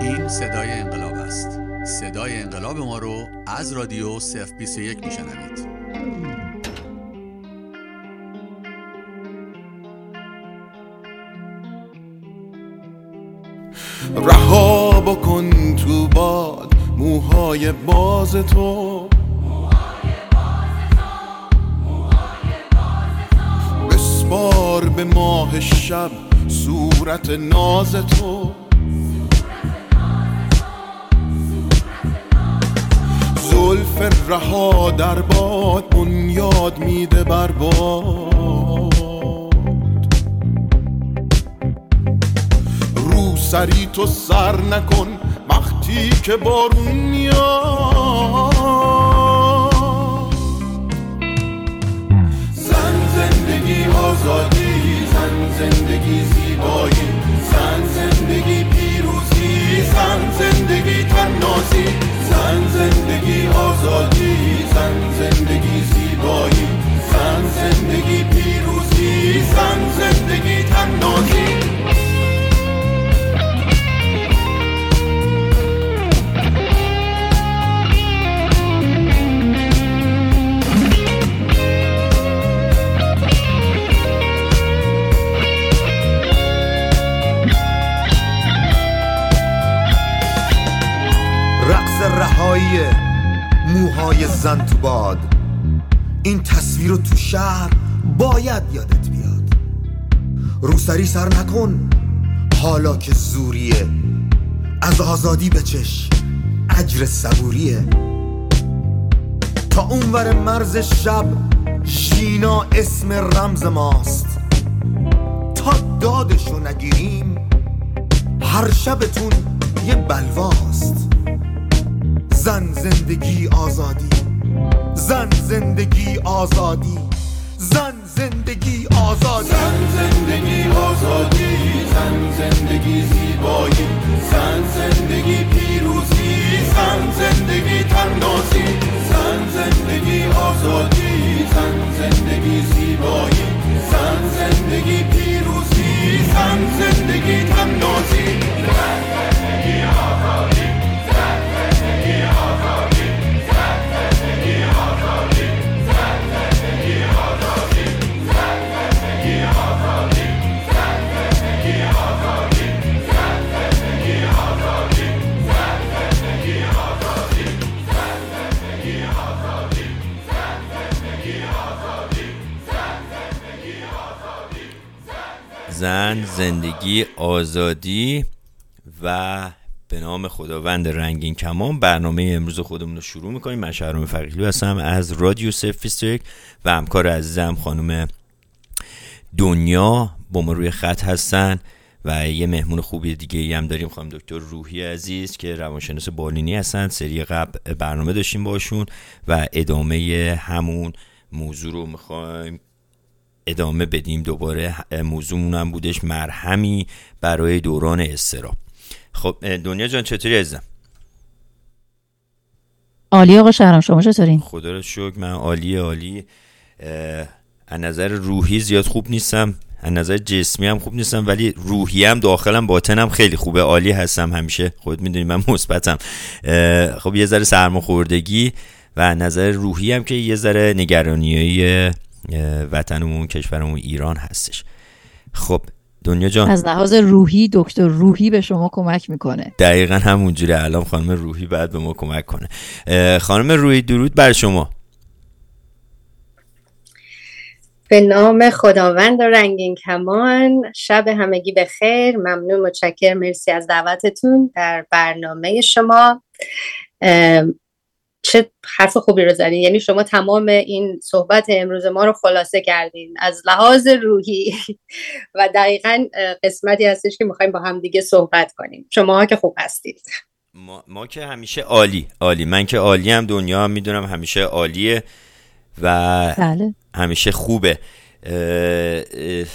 این صدای انقلاب است. صدای انقلاب ما رو از رادیو 021 میشنوید. رها بکن تو باد موهای باز تو. به ماه شب صورت ناز تو. زلف رها در باد بنیاد میده بر باد. رو سری تو سر نکن وقتی که بارون میاد. زن زندگی آزادی زندگی زیبایی. زن زندگی پیروزی زن زندگی تنازی. زن زندگی آزادی زن زندگی زیبایی. زن زندگی پیروزی زن زندگی تنازی. رهایی موهای زن تو باد. این تصویر رو تو شهر باید یادت بیاد. روسری سر نکن حالا که زوریه. از آزادی بچش اجر صبوریه. تا اونور مرز شب ژینا اسم رمز ماست. تا دادشو نگیریم هر شبتون یه بلواست. زن زندگی آزادی زن زندگی آزادی زن زندگی آزادی زن زندگی آزادی زن زندگی زیبایی زن زندگی پیروزی زن زندگی تنازی زن زندگی آزادی زن زندگی زیبایی زن زندگی پیروزی زن زندگی تنازی زن زندگی آزادی و به نام خداوند رنگین کمان برنامه امروز خودمون رو شروع می‌کنیم. من شهرام فقیلو هستم از رادیو سفیستریک و همکار عزیزم خانم دنیا با ما روی خط هستن و یه مهمون خوبی دیگه ای هم داریم خانم دکتر روحی عزیز که روانشناس بالینی هستن. سری قبل برنامه داشتیم باشون و ادامه همون موضوع رو می‌خوایم ادامه بدیم. دوباره موضوعمون هم بودش مرهمی برای دوران استراب خب دنیا جان چطوری عزیزم؟ عالی آقا شهرام شما چطورین خدا رو شکر من عالی عالی. از نظر روحی زیاد خوب نیستم از نظر جسمی هم خوب نیستم ولی روحی هم داخلم باطنم خیلی خوبه. عالی هستم همیشه. خود می‌دونی من مثبتم. خب یه ذره سرماخوردگی و نظر روحی هم که یه ذره نگرانی وطنمون کشورمون ایران هستش. خب دنیا جان. از لحاظ روحی دکتر روحی به شما کمک می‌کنه. دقیقا همونجوره الان خانم روحی بعد به ما کمک کنه. خانم روحی درود بر شما. به نام خداوند و رنگین کمان. شب همگی به خیر. ممنون متشکر مرسی از دعوتتون در برنامه شما. چه حرف خوبی رو زدین. یعنی شما تمام این صحبت امروز ما رو خلاصه کردین. از لحاظ روحی. و دقیقا قسمتی هستش که می‌خوایم با هم دیگه صحبت کنیم. شما ها که خوب هستید. ما, ما که همیشه عالی عالی. من که عالی هم دنیا هم می‌دونم همیشه عالیه و بله. همیشه خوبه. اه اه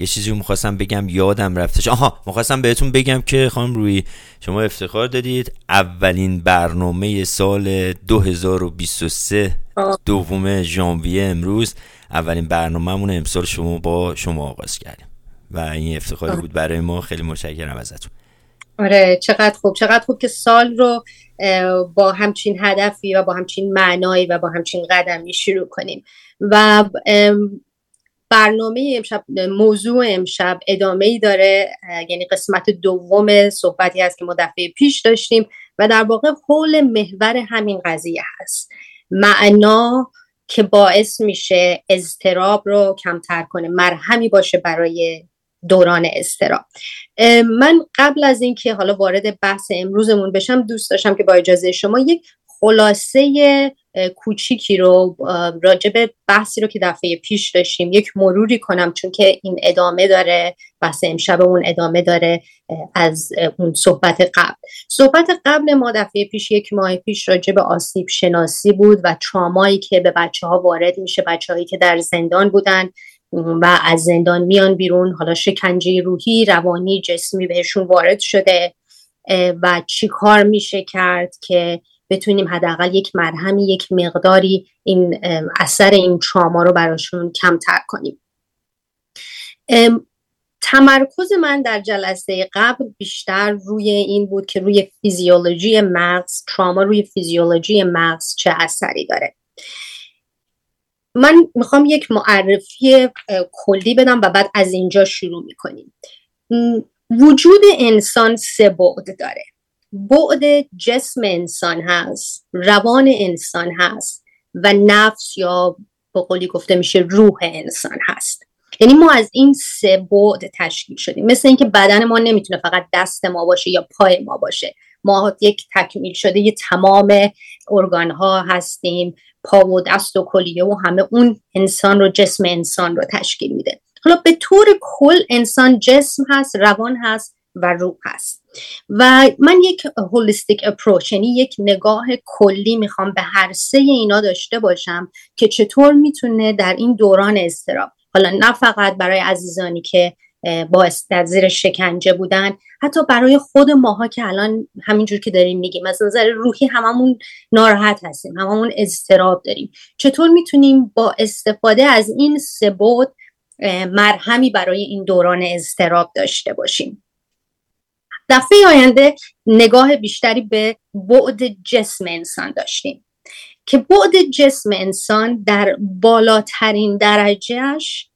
یه چیزی رو می‌خواستم بگم یادم رفتش. آها می‌خواستم بهتون بگم که خانم روی شما افتخار دادید اولین برنامه سال 2023 دوم ژانویه امروز. اولین برنامهمون امسال شما با شما آغاز کردیم. و این افتخاری بود برای ما. خیلی متشکرم ازتون. آره چقدر خوب. چقدر خوب که سال رو با همچین هدفی و با همچین معنایی و با همچین قدمی شروع کنیم. و برنامه امشب موضوع امشب ادامه ای داره یعنی قسمت دوم صحبتی هست که ما دفعه پیش داشتیم و در واقع حول محور همین قضیه هست. معنا که باعث میشه اضطراب رو کمتر کنه مرهمی باشه برای دوران استرا من قبل از اینکه حالا وارد بحث امروزمون بشم دوست داشتم که با اجازه شما یک خلاصه کوچیکی رو راجع به بحثی رو که دفعه پیش داشتیم یک مروری کنم چون که این ادامه داره بحث امشب اون ادامه داره از اون صحبت قبل. صحبت قبل ما دفعه پیش یک ماه پیش راجع به آسیب شناسی بود و ترامایی که به بچه ها وارد میشه بچه هایی که در زندان بودن و از زندان میان بیرون حالا شکنجه روحی روانی جسمی بهشون وارد شده و چی کار میشه کرد که بتونیم حداقل یک مرهمی یک مقداری این اثر این تراما رو براشون کمتر کنیم. تمرکز من در جلسه قبل بیشتر روی این بود که روی فیزیولوژی مغز تراما روی فیزیولوژی مغز چه اثری داره. من می‌خوام یک معرفی کلی بدم و بعد از اینجا شروع می‌کنیم. وجود انسان سه بعد داره. بعد جسم انسان هست روان انسان هست و نفس یا به قولی گفته میشه روح انسان هست. یعنی ما از این سه بعد تشکیل شدیم. مثل اینکه بدن ما نمی‌تونه فقط دست ما باشه یا پای ما باشه. ما یک تکمیل شده یه تمام ارگان ها هستیم پا و دست و کلیه و همه اون انسان رو جسم انسان رو تشکیل میده. حالا به طور کل انسان جسم هست روان هست و روح هست. و من یک هولیستیک اپروچ یعنی یک نگاه کلی می‌خوام به هر سه اینا داشته باشم که چطور می‌تونه در این دوران استراب حالا نه فقط برای عزیزانی که با در زیر شکنجه بودن حتی برای خود ماها که الان همینجور که داریم میگیم از نظر روحی هممون ناراحت هستیم هممون اضطراب داریم. چطور می‌تونیم با استفاده از این سه مرهمی برای این دوران اضطراب داشته باشیم؟ دفعه آینده نگاه بیشتری به بعد جسم انسان داشتیم. که بعد جسم انسان در بالاترین درجهش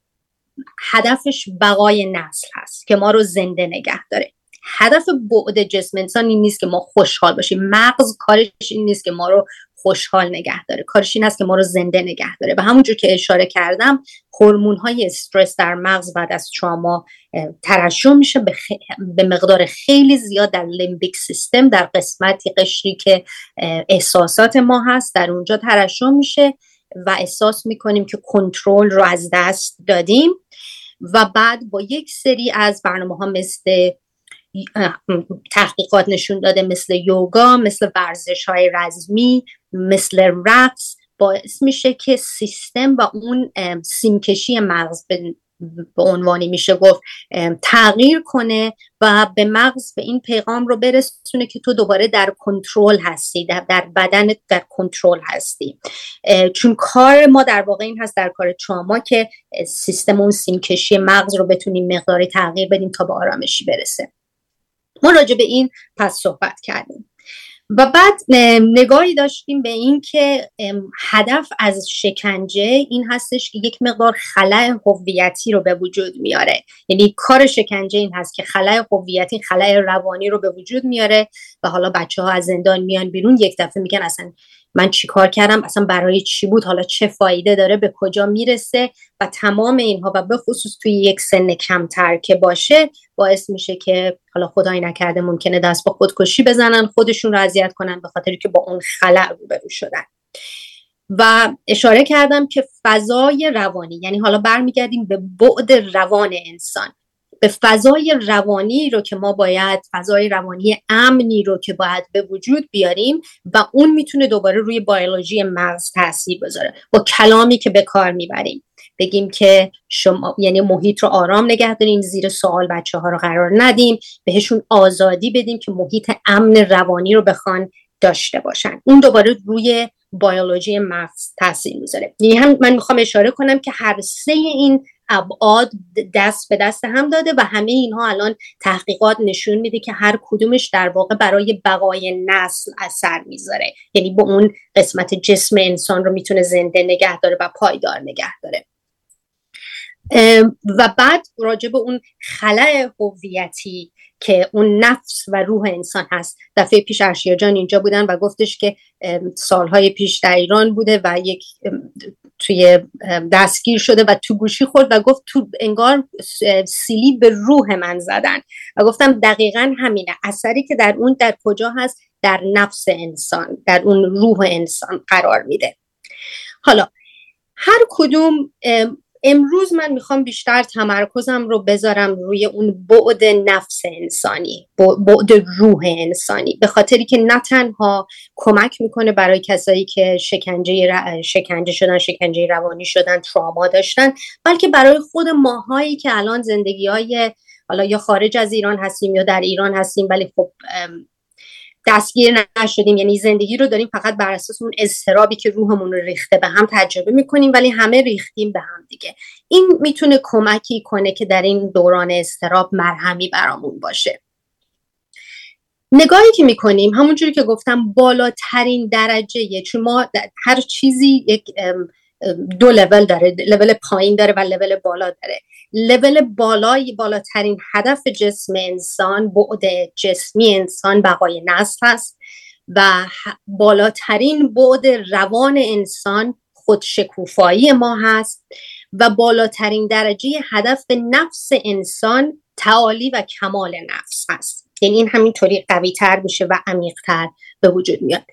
هدفش بقای نسل هست که ما رو زنده نگه داره. هدف بعد جسم انسان این نیست که ما خوشحال باشیم. مغز کارش این نیست که ما رو خوشحال نگه داره. کارش این است که ما رو زنده نگه داره. و همونجور که اشاره کردم هورمون های استرس در مغز بعد از تراما ترشح میشه به, به مقدار خیلی زیاد در لیمبیک سیستم در قسمتی قشری که احساسات ما هست در اونجا ترشح میشه و احساس می‌کنیم که کنترل رو از دست دادیم. و بعد با یک سری از برنامه ها مثل تحقیقات نشون داده مثل یوگا مثل ورزش های رزمی مثل رقص باعث میشه که سیستم و اون سیمکشی مغز به به عنوانی میشه گفت تغییر کنه و به مغز به این پیغام رو برسونه که تو دوباره در کنترل هستی در, بدن در کنترل هستی. چون کار ما در واقع این هست در کار تراما که سیستم اون سیمکشی مغز رو بتونیم مقداری تغییر بدیم تا به آرامشی برسه. ما راجع به این پس صحبت کردیم. و بعد نگاهی داشتیم به این که هدف از شکنجه این هستش که یک مقدار خلع هویتی رو به وجود میاره. یعنی کار شکنجه این هست که خلع هویتی خلع روانی رو به وجود میاره و حالا بچه ها از زندان میان بیرون یک دفعه میگن اصلا من چیکار کردم؟ اصلا برای چی بود؟ حالا چه فایده داره؟ به کجا می‌رسه؟ و تمام اینها و به خصوص توی یک سن کمتر که باشه باعث میشه که حالا خدایی نکرده ممکنه دست با خودکشی بزنن خودشون رو اذیت کنن به خاطری که با اون خلع روبرو شدن. و اشاره کردم که فضای روانی یعنی حالا برمیگردیم به بعد روان انسان. به فضای روانی رو که ما باید فضای روانی امنی رو که باید به وجود بیاریم و اون می‌تونه دوباره روی بیولوژی مغز تاثیر بذاره. با کلامی که به کار می‌بریم. بگیم که شما یعنی محیط رو آرام نگه داریم زیر سوال بچه ها رو قرار ندیم بهشون آزادی بدیم که محیط امن روانی رو بخوان داشته باشن. اون دوباره روی بیولوژی مغز تاثیر می‌ذاره. یعنی هم من می‌خوام اشاره کنم که هر سه این ابعاد دست به دست هم داده و همه اینها الان تحقیقات نشون میده که هر کدومش در واقع برای بقای نسل اثر می‌ذاره. یعنی با اون قسمت جسم انسان رو می‌تونه زنده نگه داره و پایدار نگه داره. و بعد راجع به اون خلع هویتی که اون نفس و روح انسان هست. دفعه پیش ارشیا جان اینجا بودن و گفتش که سالهای پیش در ایران بوده و یک توی دستگیر شده و تو گوشی خورد و گفت تو انگار سیلی به روح من زدن. و گفتم دقیقا همینه. اثری که در اون در کجا هست؟ در نفس انسان در اون روح انسان قرار میده. حالا هر کدوم امروز من می‌خوام بیشتر تمرکزم رو بذارم روی اون بعد نفس انسانی بعد روح انسانی. به خاطری که نه تنها کمک می‌کنه برای کسایی که شکنجه, شکنجه شدن شکنجه روانی شدن تراما داشتن بلکه برای خود ماهایی که الان زندگی های حالا یا خارج از ایران هستیم یا در ایران هستیم ولی خب دستگیر نشدیم. یعنی زندگی رو داریم فقط بر اساس اون اضطرابی که روحمون رو ریخته به هم تجربه می‌کنیم ولی همه ریختیم به هم دیگه. این می‌تونه کمکی کنه که در این دوران استراب مرهمی برامون باشه. نگاهی که می‌کنیم همونجوری که گفتم بالاترین درجه چون ما هر چیزی یک دو لول داره لول پایین داره و لول بالا داره. لول بالای بالاترین هدف جسم انسان بعد جسمی انسان بقای نسل هست و بالاترین بعد روان انسان خودشکوفایی ما هست و بالاترین درجه هدف نفس انسان تعالی و کمال نفس هست. یعنی این همینطوری قوی تر میشه و عمیقتر به وجود میاد.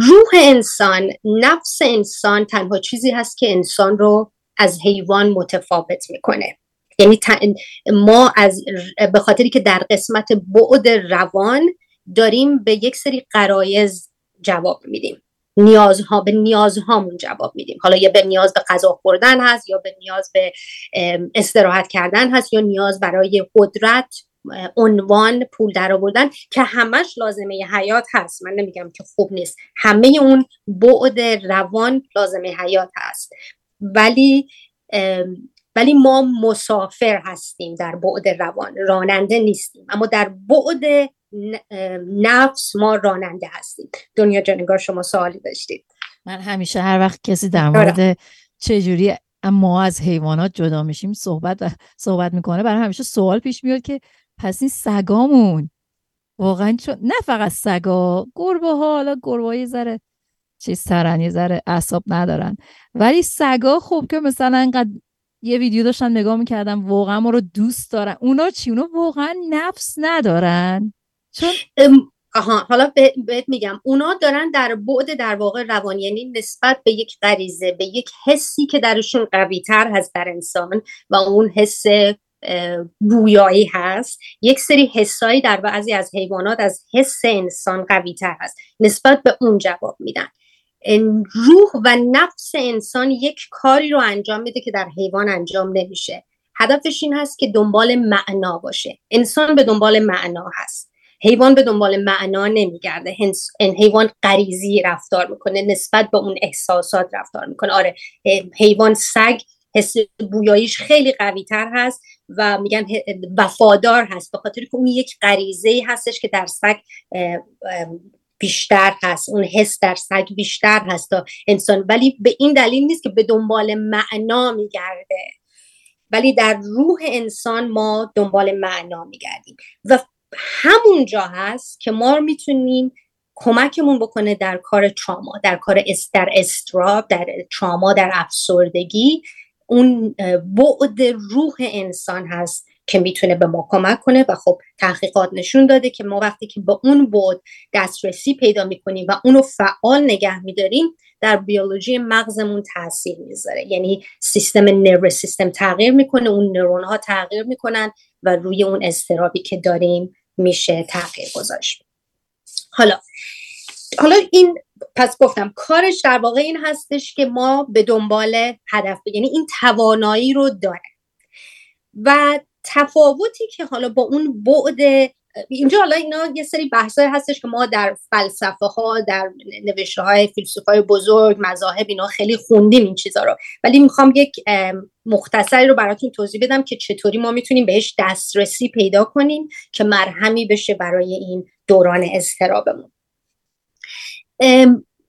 روح انسان نفس انسان تنها چیزی هست که انسان رو از حیوان متفاوت می‌کنه. یعنی ما از به خاطری که در قسمت بعد روان داریم به یک سری قرایز جواب میدیم. نیازها به نیازهامون جواب میدیم. حالا یا به نیاز به غذا خوردن هست یا به نیاز به استراحت کردن هست یا نیاز برای قدرت عنوان پول در آوردن که همش لازمه حیات هست. من نمیگم که خوب نیست. همه اون بعد روان لازمه حیات هست. ولی ولی ما مسافر هستیم در بعد روان. راننده نیستیم. اما در بعد نفس ما راننده هستیم. دنیا جانگار شما سوالی داشتید. من همیشه هر وقت کسی در مورد چجوری ما از حیوانات جدا میشیم صحبت صحبت می‌کنه برای همیشه سوال پیش میاد که پس این سگامون. واقعا چون نه فقط سگا گربه ها حالا گربه ذره چیز سرن یه ذره اعصاب ندارن. ولی سگا خوب که مثلا انقدر یه ویدیو داشتم نگاه می‌کردم واقعا ما رو دوست دارن. اونا چی؟ اونا واقعا نفس ندارن. چون آها حالا بهت میگم. اونا دارن در بعد در واقع روانی یعنی نسبت به یک غریزه به یک حسی که درشون قوی تر هست در انسان و اون حس بویایی هست. یک حس حسایی در بعضی از حیوانات از حس انسان قوی تر هست. نسبت به اون جواب میدن. روح و نفس انسان یک کاری رو انجام میده که در حیوان انجام نمیشه. هدفش این هست که دنبال معنا باشه. انسان به دنبال معنا هست. حیوان به دنبال معنا نمیگرده. حیوان غریزی رفتار می‌کنه. نسبت به اون احساسات رفتار می‌کنه. آره حیوان سگ حس بویاییش خیلی قوی تر هست. و میگن وفادار هست به خاطر که اون یک غریزه هستش که در سگ بیشتر هست اون حس در سگ بیشتر هست تا انسان. ولی به این دلیل نیست که به دنبال معنا میگرده. ولی در روح انسان ما دنبال معنا میگردیم. و همونجا هست که ما می‌تونیم کمکمون بکنه در کار تراما در کار در استراب در تراما در افسردگی. اون بعد روح انسان هست که می‌تونه به ما کمک کنه و خب تحقیقات نشون داده که ما وقتی که با اون بود دسترسی پیدا می‌کنیم و اونو فعال نگه میداریم در بیولوژی مغزمون تاثیر می‌ذاره. یعنی سیستم نرو سیستم تغییر می‌کنه اون نورون ها تغییر می‌کنن و روی اون استرابی که داریم میشه تغییر گذاشت. حالا حالا این پس گفتم کارش در واقع این هستش که ما به دنبال هدف یعنی این توانایی رو داره و تفاوتی که حالا با اون بعد اینجا حالا اینا یه سری بحثای هستش که ما در فلسفه ها در نوشته های فیلسوفای بزرگ مذاهب اینا خیلی خوندیم این چیزا رو. ولی می‌خوام یک مختصری رو براتون توضیح بدم که چطوری ما می‌تونیم بهش دسترسی پیدا کنیم که مرهمی بشه برای این دوران اضطرابمون.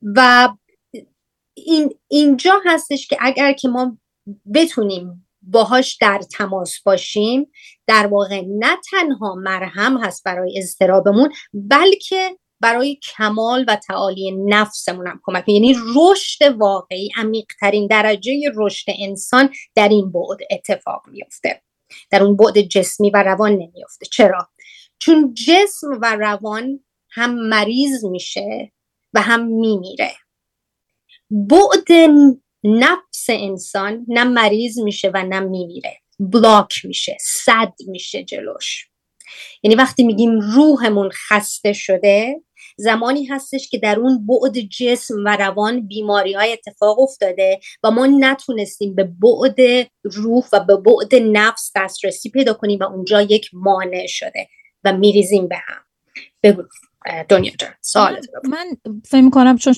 و این اینجا هستش که اگر که ما بتونیم باهاش در تماس باشیم در واقع نه تنها مرهم هست برای اضطرابمون بلکه برای کمال و تعالی نفسمون هم کمک یعنی رشد واقعی عمیقترین درجه رشد انسان در این بعد اتفاق میفته در اون بعد جسمی و روان نمیفته چرا؟ چون جسم و روان هم مریض میشه. و هم میمیره. بعد نفس انسان نه مریض میشه و نه میمیره. بلاک میشه صد میشه جلوش. یعنی وقتی میگیم روحمون خسته شده زمانی هستش که در اون بعد جسم و روان بیماری های اتفاق افتاده و ما نتونستیم به بعد روح و به بعد نفس دسترسی پیدا کنیم و اونجا یک مانع شده و میریزیم به هم. بگو. دنیا جان سوال من فکر می‌کنم چون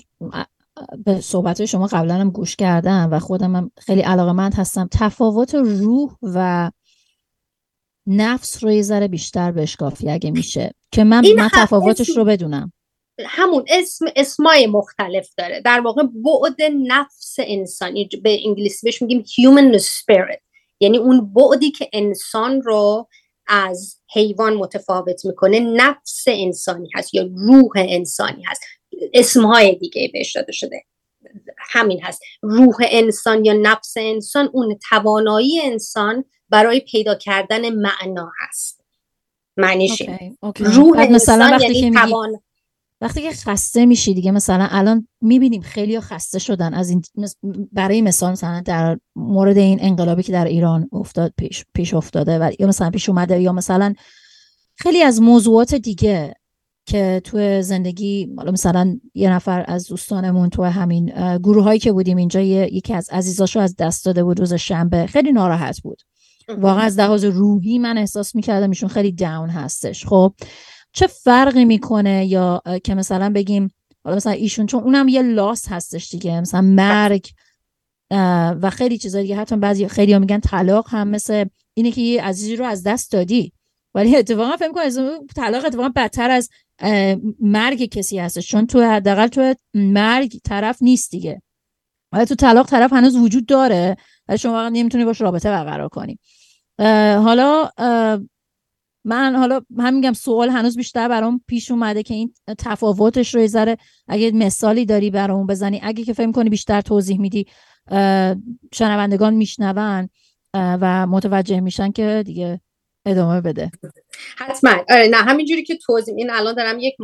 به صحبت شما قبلا هم گوش کردم و خودم هم خیلی علاقه مند هستم تفاوت روح و نفس رو یه ذره بیشتر بشکافی اگه میشه. که من, من تفاوتش رو بدونم. همون اسم اسمای مختلف داره. در واقع بعد نفس انسانی به انگلیسی بهش میگیم human spirit. یعنی اون بعدی که انسان رو از حیوان متفاوت می‌کنه نفس انسانی هست یا روح انسانی هست. اسمهای دیگه بهش داده شده. همین هست. روح انسان یا نفس انسان اون توانایی انسان برای پیدا کردن معنا هست. معنیش روح انسان وقتی یعنی توان وقتی که خسته میشی دیگه مثلا الان می‌بینیم خیلی خسته شدن از این برای مثال مثلا در مورد این انقلابی که در ایران افتاد پیش, پیش افتاده و یا مثلا پیش اومده یا مثلا خیلی از موضوعات دیگه که تو زندگی مثلا یه نفر از دوستانمون تو همین گروه هایی که بودیم اینجا یکی از عزیزاشو از دست داده بود روز شنبه. خیلی ناراحت بود. واقعا از لحاظ روحی من احساس می‌کردم ایشون خیلی داون هستش. خب چه فرقی می‌کنه یا که مثلا بگیم حالا مثلا ایشون چون اونم یه لاس هستش دیگه مثلا مرگ و خیلی چیزا دیگه حتی بعضی خیلی میگن طلاق هم مثل اینه که یه عزیزی رو از دست دادی. ولی اتفاقا فکر کنم طلاق اتفاقا بدتر از مرگ کسی هستش چون تو حداقل تو مرگ طرف نیست دیگه. ولی تو طلاق طرف هنوز وجود داره ولی شما واقعا نمی‌تونی باش رابطه برقرار کنی. حالا من حالا هم میگم سوال هنوز بیشتر برام پیش اومده که این تفاوتش رو ذره اگه مثالی داری برام بزنی. اگه که فکر کنی بیشتر توضیح میدی شنوندگان میشنون و متوجه میشن که دیگه ادامه بده. حتما. آره نه همینجوری که توضیح این الان دارم یک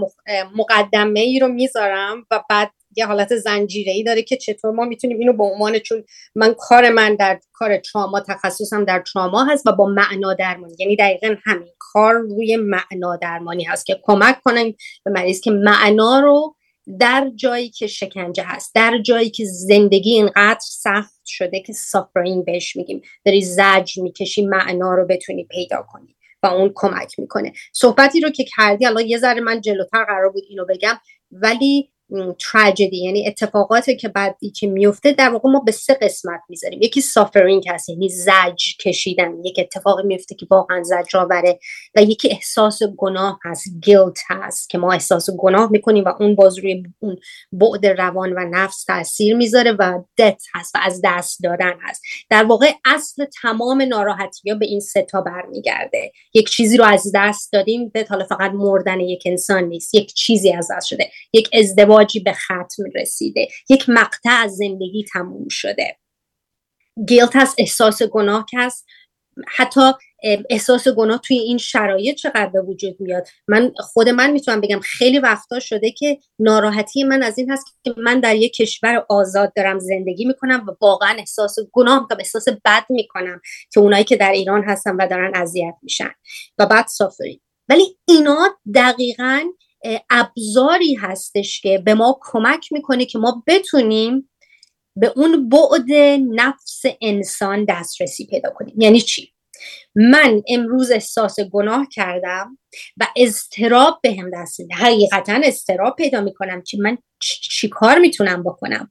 مقدمه ای رو می‌ذارم و بعد یه حالت زنجیره ای داره که چطور ما می‌تونیم اینو به عنوان چون من کار من در کار تراما تخصصم در تراما هست و با معنا درمانی. یعنی دقیقا همین کار روی معنا درمانی هست که کمک کنیم به مریض که معنا رو در جایی که شکنجه هست در جایی که زندگی اینقدر سخت شده که سافرین بهش میگیم. داری زج می‌کشی معنا رو بتونی پیدا کنی و اون کمک می‌کنه. صحبتی رو که کردی الان یه ذره من جلوتر قرار بود اینو بگم ولی تراجدی یعنی اتفاقاتی که بعدی که میفته در واقع ما به سه قسمت می‌ذاریم. یکی سافرینگ هست یعنی زج کشیدن. یک اتفاقی میفته که واقعا زج آوره و یکی احساس گناه هست گیلت هست که ما احساس گناه می‌کنیم و اون باز روی اون بعد روان و نفس تاثیر می‌ذاره و دت هست و از دست دادن هست. در واقع اصل تمام ناراحتی ها به این سه تا برمیگرده. یک چیزی رو از دست دادیم به حالا فقط مردن یک انسان نیست یک چیزی از دست شده. یک ازدواج ازدواجی به ختم رسیده. یک مقطع از زندگی تموم شده. گیلت هست احساس گناه هست. حتی احساس گناه توی این شرایط چقدر به وجود میاد؟ من خود من می‌تونم بگم خیلی وقتا شده که ناراحتی من از این هست که من در یک کشور آزاد دارم زندگی می‌کنم و واقعا احساس گناه می‌کنم احساس بد می‌کنم که اونایی که در ایران هستن و دارن اذیت میشن. و بعد سافری ولی اینا دقیقا ابزاری هستش که به ما کمک می‌کنه که ما بتونیم به اون بعد نفس انسان دسترسی پیدا کنیم. یعنی چی؟ من امروز احساس گناه کردم و اضطراب به هم دست میده. حقیقتا اضطراب پیدا می‌کنم که من چی کار می‌تونم بکنم؟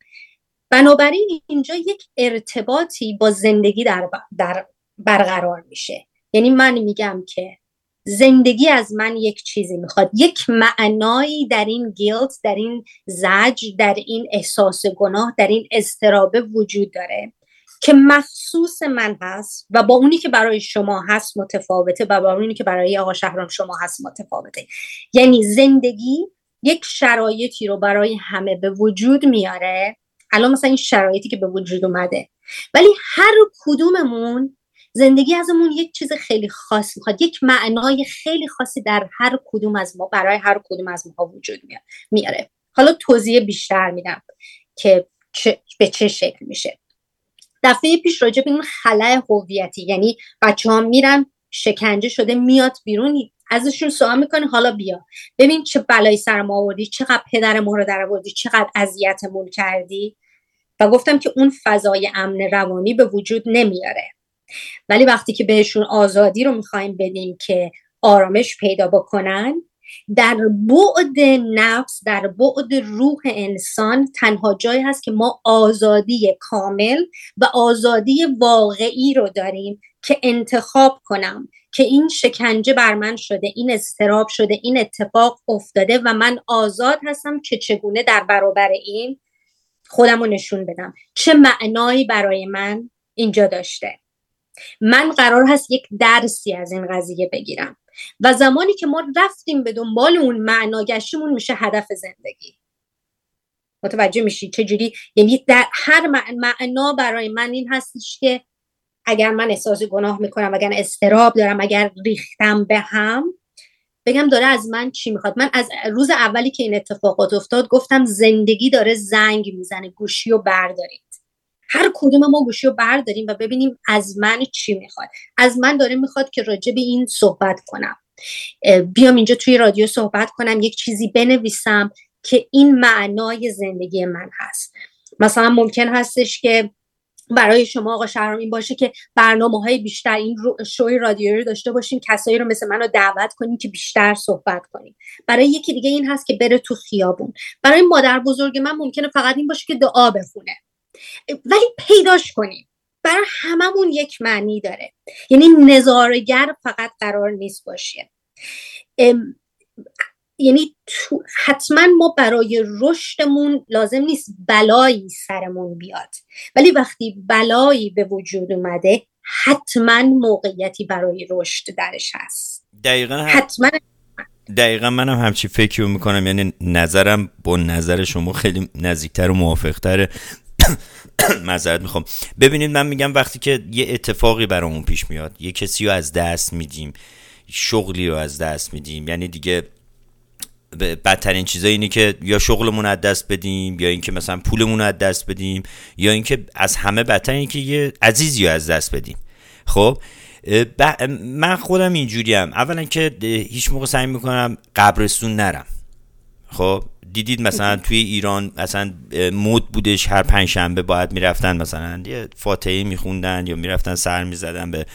بنابراین اینجا یک ارتباطی با زندگی در, در برقرار میشه. یعنی من میگم که زندگی از من یک چیزی می‌خواد. یک معنایی در این گیلت در این زج در این احساس گناه در این استرابه وجود داره که مخصوص من هست و با اونی که برای شما هست متفاوته و با اونی که برای آقا شهرام شما هست متفاوته. یعنی زندگی یک شرایطی رو برای همه به وجود میاره. الان مثلا این شرایطی که به وجود اومده. ولی هر کدوممون زندگی ازمون یک چیز خیلی خاص می‌خواد یک معنای خیلی خاصی در هر کدوم از ما برای هر کدوم از ما وجود میاره حالا توضیح بیشتر میدم که به چه شکل میشه. دفعه پیش راجع به این خلع هویتی یعنی بچه ها میرن شکنجه شده میاد بیرون ازشون سوال می‌کنه حالا بیا. ببین چه بلایی سر ما آوردی چقدر پدر ما رو در آوردی چقدر اذیتمون کردی. و گفتم که اون فضای امن روانی به وجود نمیاره. ولی وقتی که بهشون آزادی رو می‌خوایم بدیم که آرامش پیدا بکنن در بعد نفس در بعد روح انسان تنها جایی هست که ما آزادی کامل و آزادی واقعی رو داریم که انتخاب کنم که این شکنجه بر من شده این استراب شده این اتفاق افتاده و من آزاد هستم که چگونه در برابر این خودم رو نشون بدم. چه معنایی برای من اینجا داشته؟ من قرار هست یک درسی از این قضیه بگیرم. و زمانی که ما رفتیم به دنبال اون معنا گشتیمون میشه هدف زندگی. متوجه میشی چجوری؟ یعنی در هر معنا برای من این هستش که اگر من احساس گناه می‌کنم اگر استراب دارم اگر ریختم به هم بگم داره از من چی می‌خواد. من از روز اولی که این اتفاقات افتاد گفتم زندگی داره زنگ می‌زنه گوشی و بردارید هر کدوم ما گوشی رو برداریم و ببینیم از من چی می‌خواد. از من داره می‌خواد که راجع به این صحبت کنم. بیام اینجا توی رادیو صحبت کنم یک چیزی بنویسم که این معنای زندگی من هست. مثلا ممکن هستش که برای شما آقا شهرام این باشه که برنامه های بیشتر این رو شوی رادیویی داشته باشیم کسایی رو مثل من رو دعوت کنیم که بیشتر صحبت کنیم برای یکی دیگه این هست که بره تو خیابون. برای مادر بزرگ من ممکنه فقط این باشه که دعا بخونه. ولی پیداش کنیم. برای هممون یک معنی داره. یعنی نظارگر فقط قرار نیست باشه. یعنی حتما ما برای رشدمون لازم نیست بلایی سرمون بیاد. ولی وقتی بلایی به وجود اومده حتما موقعیتی برای رشد درش هست. دقیقا حتما. دقیقا منم همچی فکر می‌کنم. یعنی نظرم با نظر شما خیلی نزدیکتر و موافقتره. معذرت می‌خوام. ببینید من میگم وقتی که یه اتفاقی برامون پیش میاد یه کسی رو از دست میدیم شغلی رو از دست میدیم یعنی دیگه بدترین چیزا اینه که یا شغلمون از دست بدیم یا اینکه مثلا پولمون از دست بدیم یا اینکه از همه بدتر اینه که یه عزیزی رو از دست بدیم. خب؟ من خودم اینجوریم. اولا که هیچ موقع سعی می‌کنم قبرستون نرم. خب دیدید مثلا توی ایران مثلا مود بودش هر پنج شنبه باید می‌رفتن مثلا یه فاتحه میخوندن یا می‌رفتن سر می‌زدن به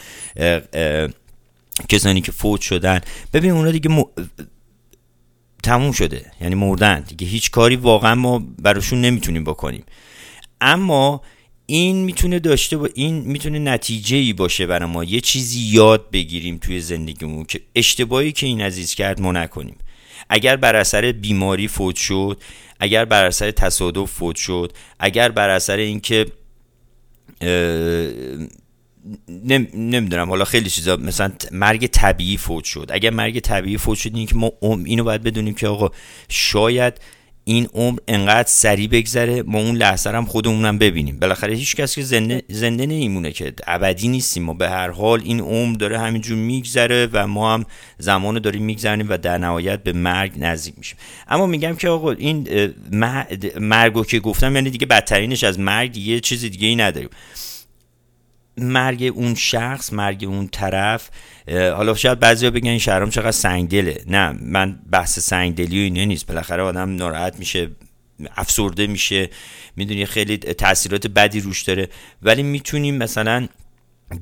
کسانی که فوت شدن. ببین اونا دیگه تموم شده یعنی مردن دیگه. هیچ کاری واقعا ما براشون نمی‌تونیم بکنیم. اما این می‌تونه داشته با این می‌تونه نتیجه ای باشه برای ما. یه چیزی یاد بگیریم توی زندگیمون که اشتباهی که این عزیز کرد ما نکنیم. اگر بر اثر بیماری فوت شد اگر بر اثر تصادف فوت شد اگر بر اثر اینکه نمی‌دونم حالا خیلی چیزا مثلا مرگ طبیعی فوت شد. اگر مرگ طبیعی فوت شد این که ما اینو باید بدونیم که آقا شاید این عمر انقدر سریع بگذره ما اون لحظه هم خودمونم ببینیم. بالاخره هیچ کس که زنده, زنده نمیمونه که ابدی نیستیم ما به هر حال این عمر داره همینجور میگذره و ما هم زمان داریم میگذریم و در نهایت به مرگ نزدیک میشیم. اما میگم که آقا این مرگو که گفتم یعنی دیگه بدترینش از مرگ یه چیز دیگه ای نداریم. مرگ اون شخص مرگ اون طرف حالا شاید بعضیا بگن این شهرام چقدر سنگدله. نه من بحث سنگدلی و اینه نیست. بالاخره آدم ناراحت میشه افسرده میشه می‌دونی خیلی تاثیرات بدی روش داره. ولی می‌تونیم مثلا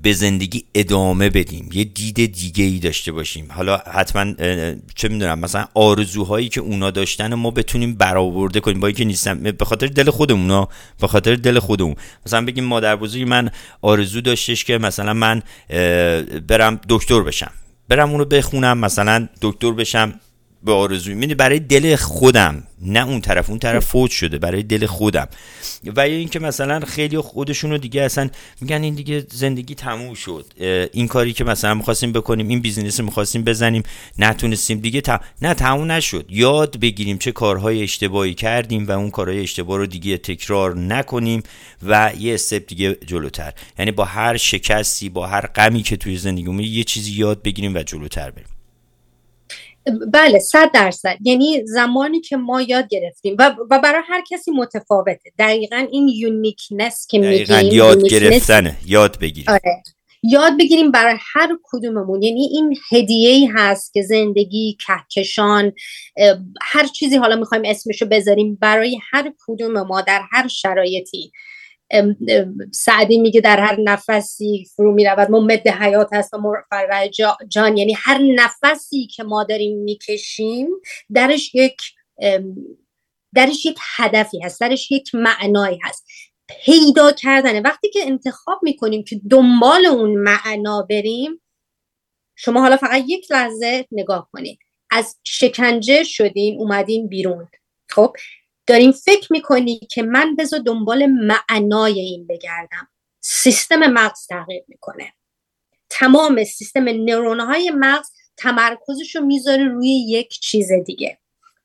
به زندگی ادامه بدیم. یه دید دیگه ای داشته باشیم. حالا حتما چه می‌دونم مثلا آرزوهایی که اونا داشتن ما بتونیم برآورده کنیم. با اینکه نیستم به خاطر دل خودمون به خاطر دل خودمون. مثلا بگیم مادر بزرگی من آرزو داشتش که مثلا من برم دکتر بشم. برم اونو بخونم مثلا دکتر بشم. به آرزوی برای دل خودم نه اون طرف. اون طرف فوت شده برای دل خودم. و یا اینکه مثلا خیلی خودشونو دیگه اصلا میگن این دیگه زندگی تموم شد. این کاری که مثلا می‌خواستیم بکنیم این business می‌خواستیم بزنیم نتونستیم دیگه نه تموم نشد. یاد بگیریم چه کارهای اشتباهی کردیم و اون کارهای اشتباه رو دیگه تکرار نکنیم و یه step دیگه جلوتر. یعنی با هر شکستی با هر غمی که توی زندگیمون یه چیزی یاد بگیریم و جلوتر بریم. بله صد درصد. یعنی زمانی که ما یاد گرفتیم و, و برای هر کسی متفاوته. دقیقا این uniqueness که میگیم یاد گرفتنه. یاد بگیریم. آره. یاد بگیریم برای هر کدوممون. یعنی این هدیه ای هست که زندگی کهکشان هر چیزی حالا می‌خوایم اسمشو بذاریم برای هر کدوم ما در هر شرایطی. سعدی میگه در هر نفسی فرو می‌رود. مد حیات هست و مرفع جان. یعنی هر نفسی که ما داریم می‌کشیم درش یک درش یک هدفی هست درش یک معنایی هست. پیدا کردنه وقتی که انتخاب می‌کنیم که دنبال اون معنا بریم شما حالا فقط یک لحظه نگاه کنید. از شکنجه شدین اومدین بیرون. خب؟ داریم فکر می‌کنی که من بذار دنبال معنای این بگردم. سیستم مغز تغییر می‌کنه. تمام سیستم نورون های مغز تمرکزش رو می‌ذاره روی یک چیز دیگه.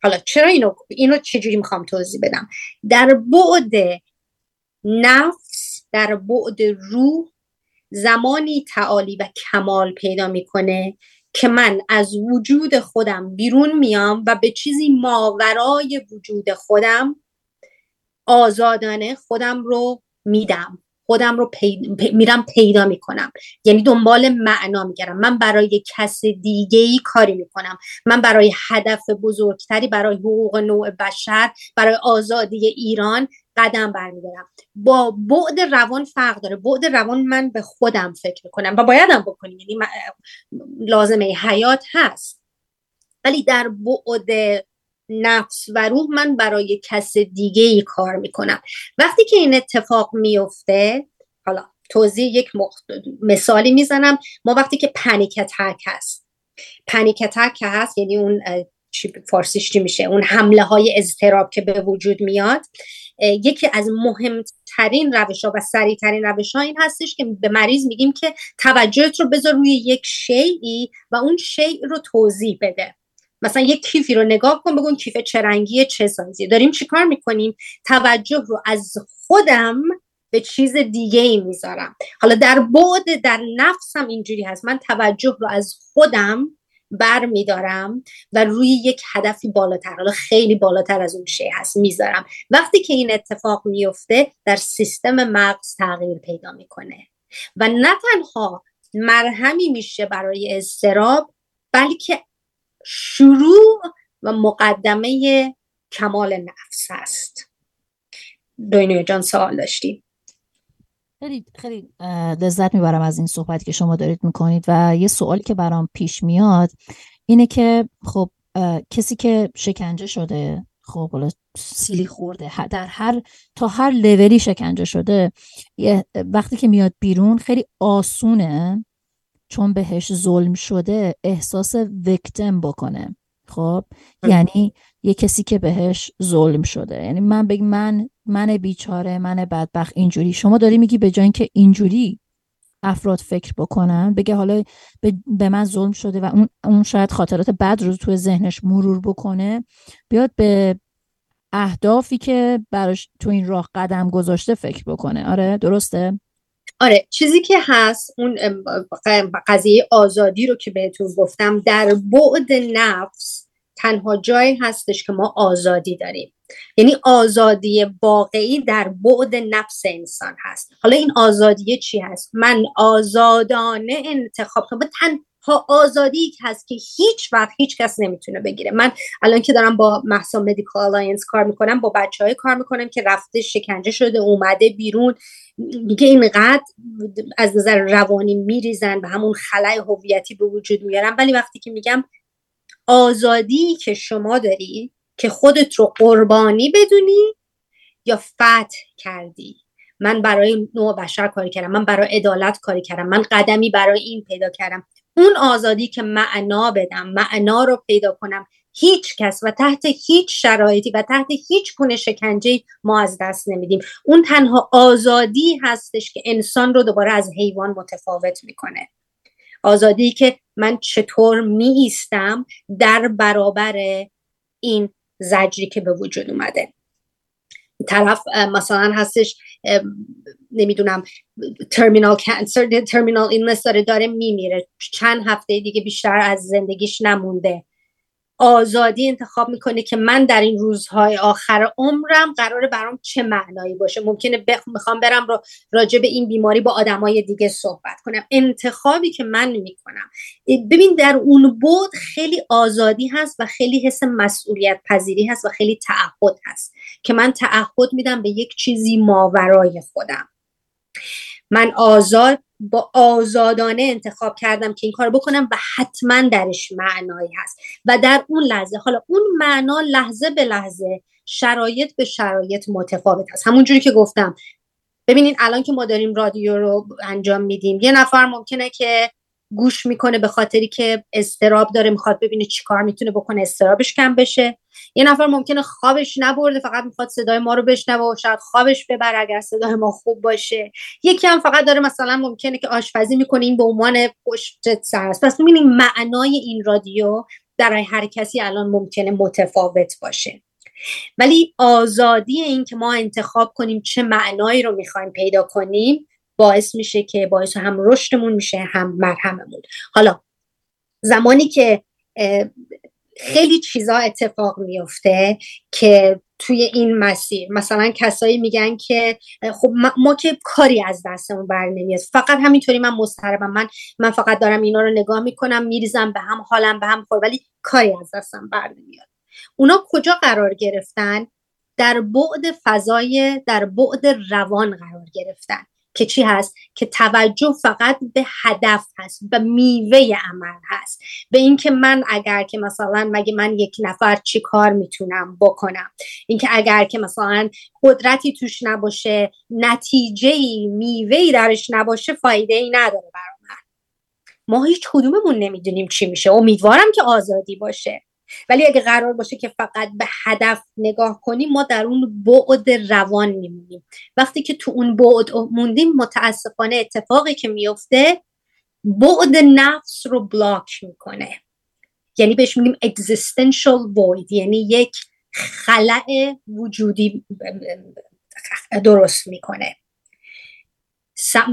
حالا چرا اینو اینو چجوری می‌خوام توضیح بدم؟ در بعد نفس در بعد روح زمانی تعالی و کمال پیدا می‌کنه که من از وجود خودم بیرون میام و به چیزی ماورای وجود خودم آزادانه خودم رو میدم. خودم رو میرم پیدا می‌کنم. یعنی دنبال معنا میگرم. من برای کس دیگه ای کاری می‌کنم. من برای هدف بزرگتری برای حقوق نوع بشر برای آزادی ایران قدم برمیدارم. با بعد روان فرق داره. بعد روان من به خودم فکر می‌کنم و بایدم بکنیم یعنی لازمه حیات هست. ولی در بعد نفس و روح من برای کس دیگه ای کار می‌کنم. وقتی که این اتفاق میفته حالا توضیح یک مثالی می‌زنم. ما وقتی که پنیک اتک هست. پنیک اتک هست یعنی اون فارسیش چی میشه؟ اون حمله های اضطراب که به وجود میاد. یکی از مهمترین روش ها و سریعترین روش ها این هستش که به مریض میگیم که توجهت رو بذار روی یک شیعی و اون شیء رو توضیح بده. مثلا یک کیفی رو نگاه کن بگو کیف چه رنگیه چه سایزیه. داریم چیکار می‌کنیم؟ توجه رو از خودم به چیز دیگه ای می‌ذارم. حالا در بعد در نفسم اینجوری هست. من توجه رو از خودم بر میدارم و روی یک هدفی بالاتر حالا خیلی بالاتر از اون شی هست می‌ذارم. وقتی که این اتفاق میفته در سیستم مغز تغییر پیدا می‌کنه. و نه تنها مرهمی میشه برای استراب بلکه شروع و مقدمه کمال نفس هست. دوینوی جان سوال داشتیم خیلی خیلی لذت می‌برم از این صحبتی که شما دارید می‌کنید و یه سوالی که برام پیش میاد اینه که خب کسی که شکنجه شده خب حالا سیلی خورده در هر تا هر لولی شکنجه شده وقتی که میاد بیرون خیلی آسونه چون بهش ظلم شده احساس وکتم بکنه. خب یعنی یه کسی که بهش ظلم شده. یعنی من بگم من من بیچاره من بدبخت اینجوری. شما داری میگی به جای که اینجوری افراد فکر بکنن بگه حالا به, من ظلم شده و اون, اون شاید خاطرات بد رو تو ذهنش مرور بکنه بیاد به اهدافی که براش تو این راه قدم گذاشته فکر بکنه. آره درسته؟ آره چیزی که هست اون قضیه آزادی رو که بهتون گفتم در بعد نفس تنها جایی هستش که ما آزادی داریم. یعنی آزادی واقعی در بعد نفس انسان هست. حالا این آزادی چی هست؟ من آزادانه انتخاب کنم. تنها آزادی هست که هیچ وقت هیچ کس نمی‌تونه بگیره. من الان که دارم با مهسا Medical Alliance کار می‌کنم با بچه های کار می‌کنم که رفته شکنجه شده اومده بیرون. میگه اینقدر از نظر روانی میریزن و همون خلای هویتی به وجود میارن. ولی وقتی که میگم آزادی که شما داری که خودت رو قربانی بدونی یا فتح کردی. من برای نوع بشر کاری کردم من برای عدالت کاری کردم من قدمی برای این پیدا کردم. اون آزادی که معنا بدم معنا رو پیدا کنم هیچ کس و تحت هیچ شرایطی و تحت هیچ گونه شکنجه ما از دست نمیدیم. اون تنها آزادی هستش که انسان رو دوباره از حیوان متفاوت می‌کنه. آزادی که من چطور می ایستم در برابر این زجری که به وجود اومده. طرف مثلا هستش نمی‌دونم ترمینال کانسر ترمینال این داره داره میمیره. چند هفته دیگه بیشتر از زندگیش نمونده. آزادی انتخاب می‌کنه که من در این روزهای آخر عمرم قراره برام چه معنایی باشه. ممکنه بخ... می‌خوام برم رو راجع به این بیماری با آدمای دیگه صحبت کنم. انتخابی که من می‌کنم. ببین در اون بود خیلی آزادی هست و خیلی حس مسئولیت پذیری هست و خیلی تعهد هست که من تعهد میدم به یک چیزی ماورای خودم. من آزاد با آزادانه انتخاب کردم که این کار بکنم و حتما درش معنایی هست. و در اون لحظه حالا اون معنا لحظه به لحظه شرایط به شرایط متفاوت هست. همونجوری که گفتم. ببینید الان که ما داریم رادیو رو انجام میدیم یه نفر ممکنه که گوش می‌کنه به خاطری که استراب داره می‌خواد ببینه چیکار می‌تونه بکنه استرابش کم بشه. یه نفر ممکنه خوابش نبرده فقط می‌خواد صدای ما رو بشنوه و شاید خوابش ببره اگر صدای ما خوب باشه. یکی هم فقط داره مثلا ممکنه که آشپزی می‌کنه این به عنوان پشت سر است. پس می‌بینیم معنای این رادیو در هر کسی الان ممکنه متفاوت باشه. ولی آزادی این که ما انتخاب کنیم چه معنایی رو می‌خوایم پیدا کنیم باعث میشه که باعث هم رشدمون میشه هم مرهممون. حالا زمانی که خیلی چیزا اتفاق میفته که توی این مسیر. مثلا کسایی میگن که خب ما, که کاری از دستمون بر نمیاد. فقط همینطوری من مضطربم. من من فقط دارم اینا رو نگاه می‌کنم میریزم به هم حالم به هم خور ولی کاری از دستم بر نمیاد. اونا کجا قرار گرفتن؟ در بعد فضای در بعد روان قرار گرفتن. که چی هست؟ که توجه فقط به هدف هست به میوه عمل هست. به اینکه من اگر که مثلا مگه من یک نفر چی کار می‌تونم بکنم؟ اینکه اگر که مثلا قدرتی توش نباشه نتیجه ای میوه ای درش نباشه فایده ای نداره برای من. ما هیچ کدوممون نمی‌دونیم چی میشه. امیدوارم که آزادی باشه. ولی اگه قرار باشه که فقط به هدف نگاه کنیم ما در اون بعد روان میمونیم. وقتی که تو اون بعد موندیم متاسفانه اتفاقی که میفته بعد نفس رو بلاک می‌کنه. یعنی بهش میگیم existential void یعنی یک خلع وجودی درست می‌کنه.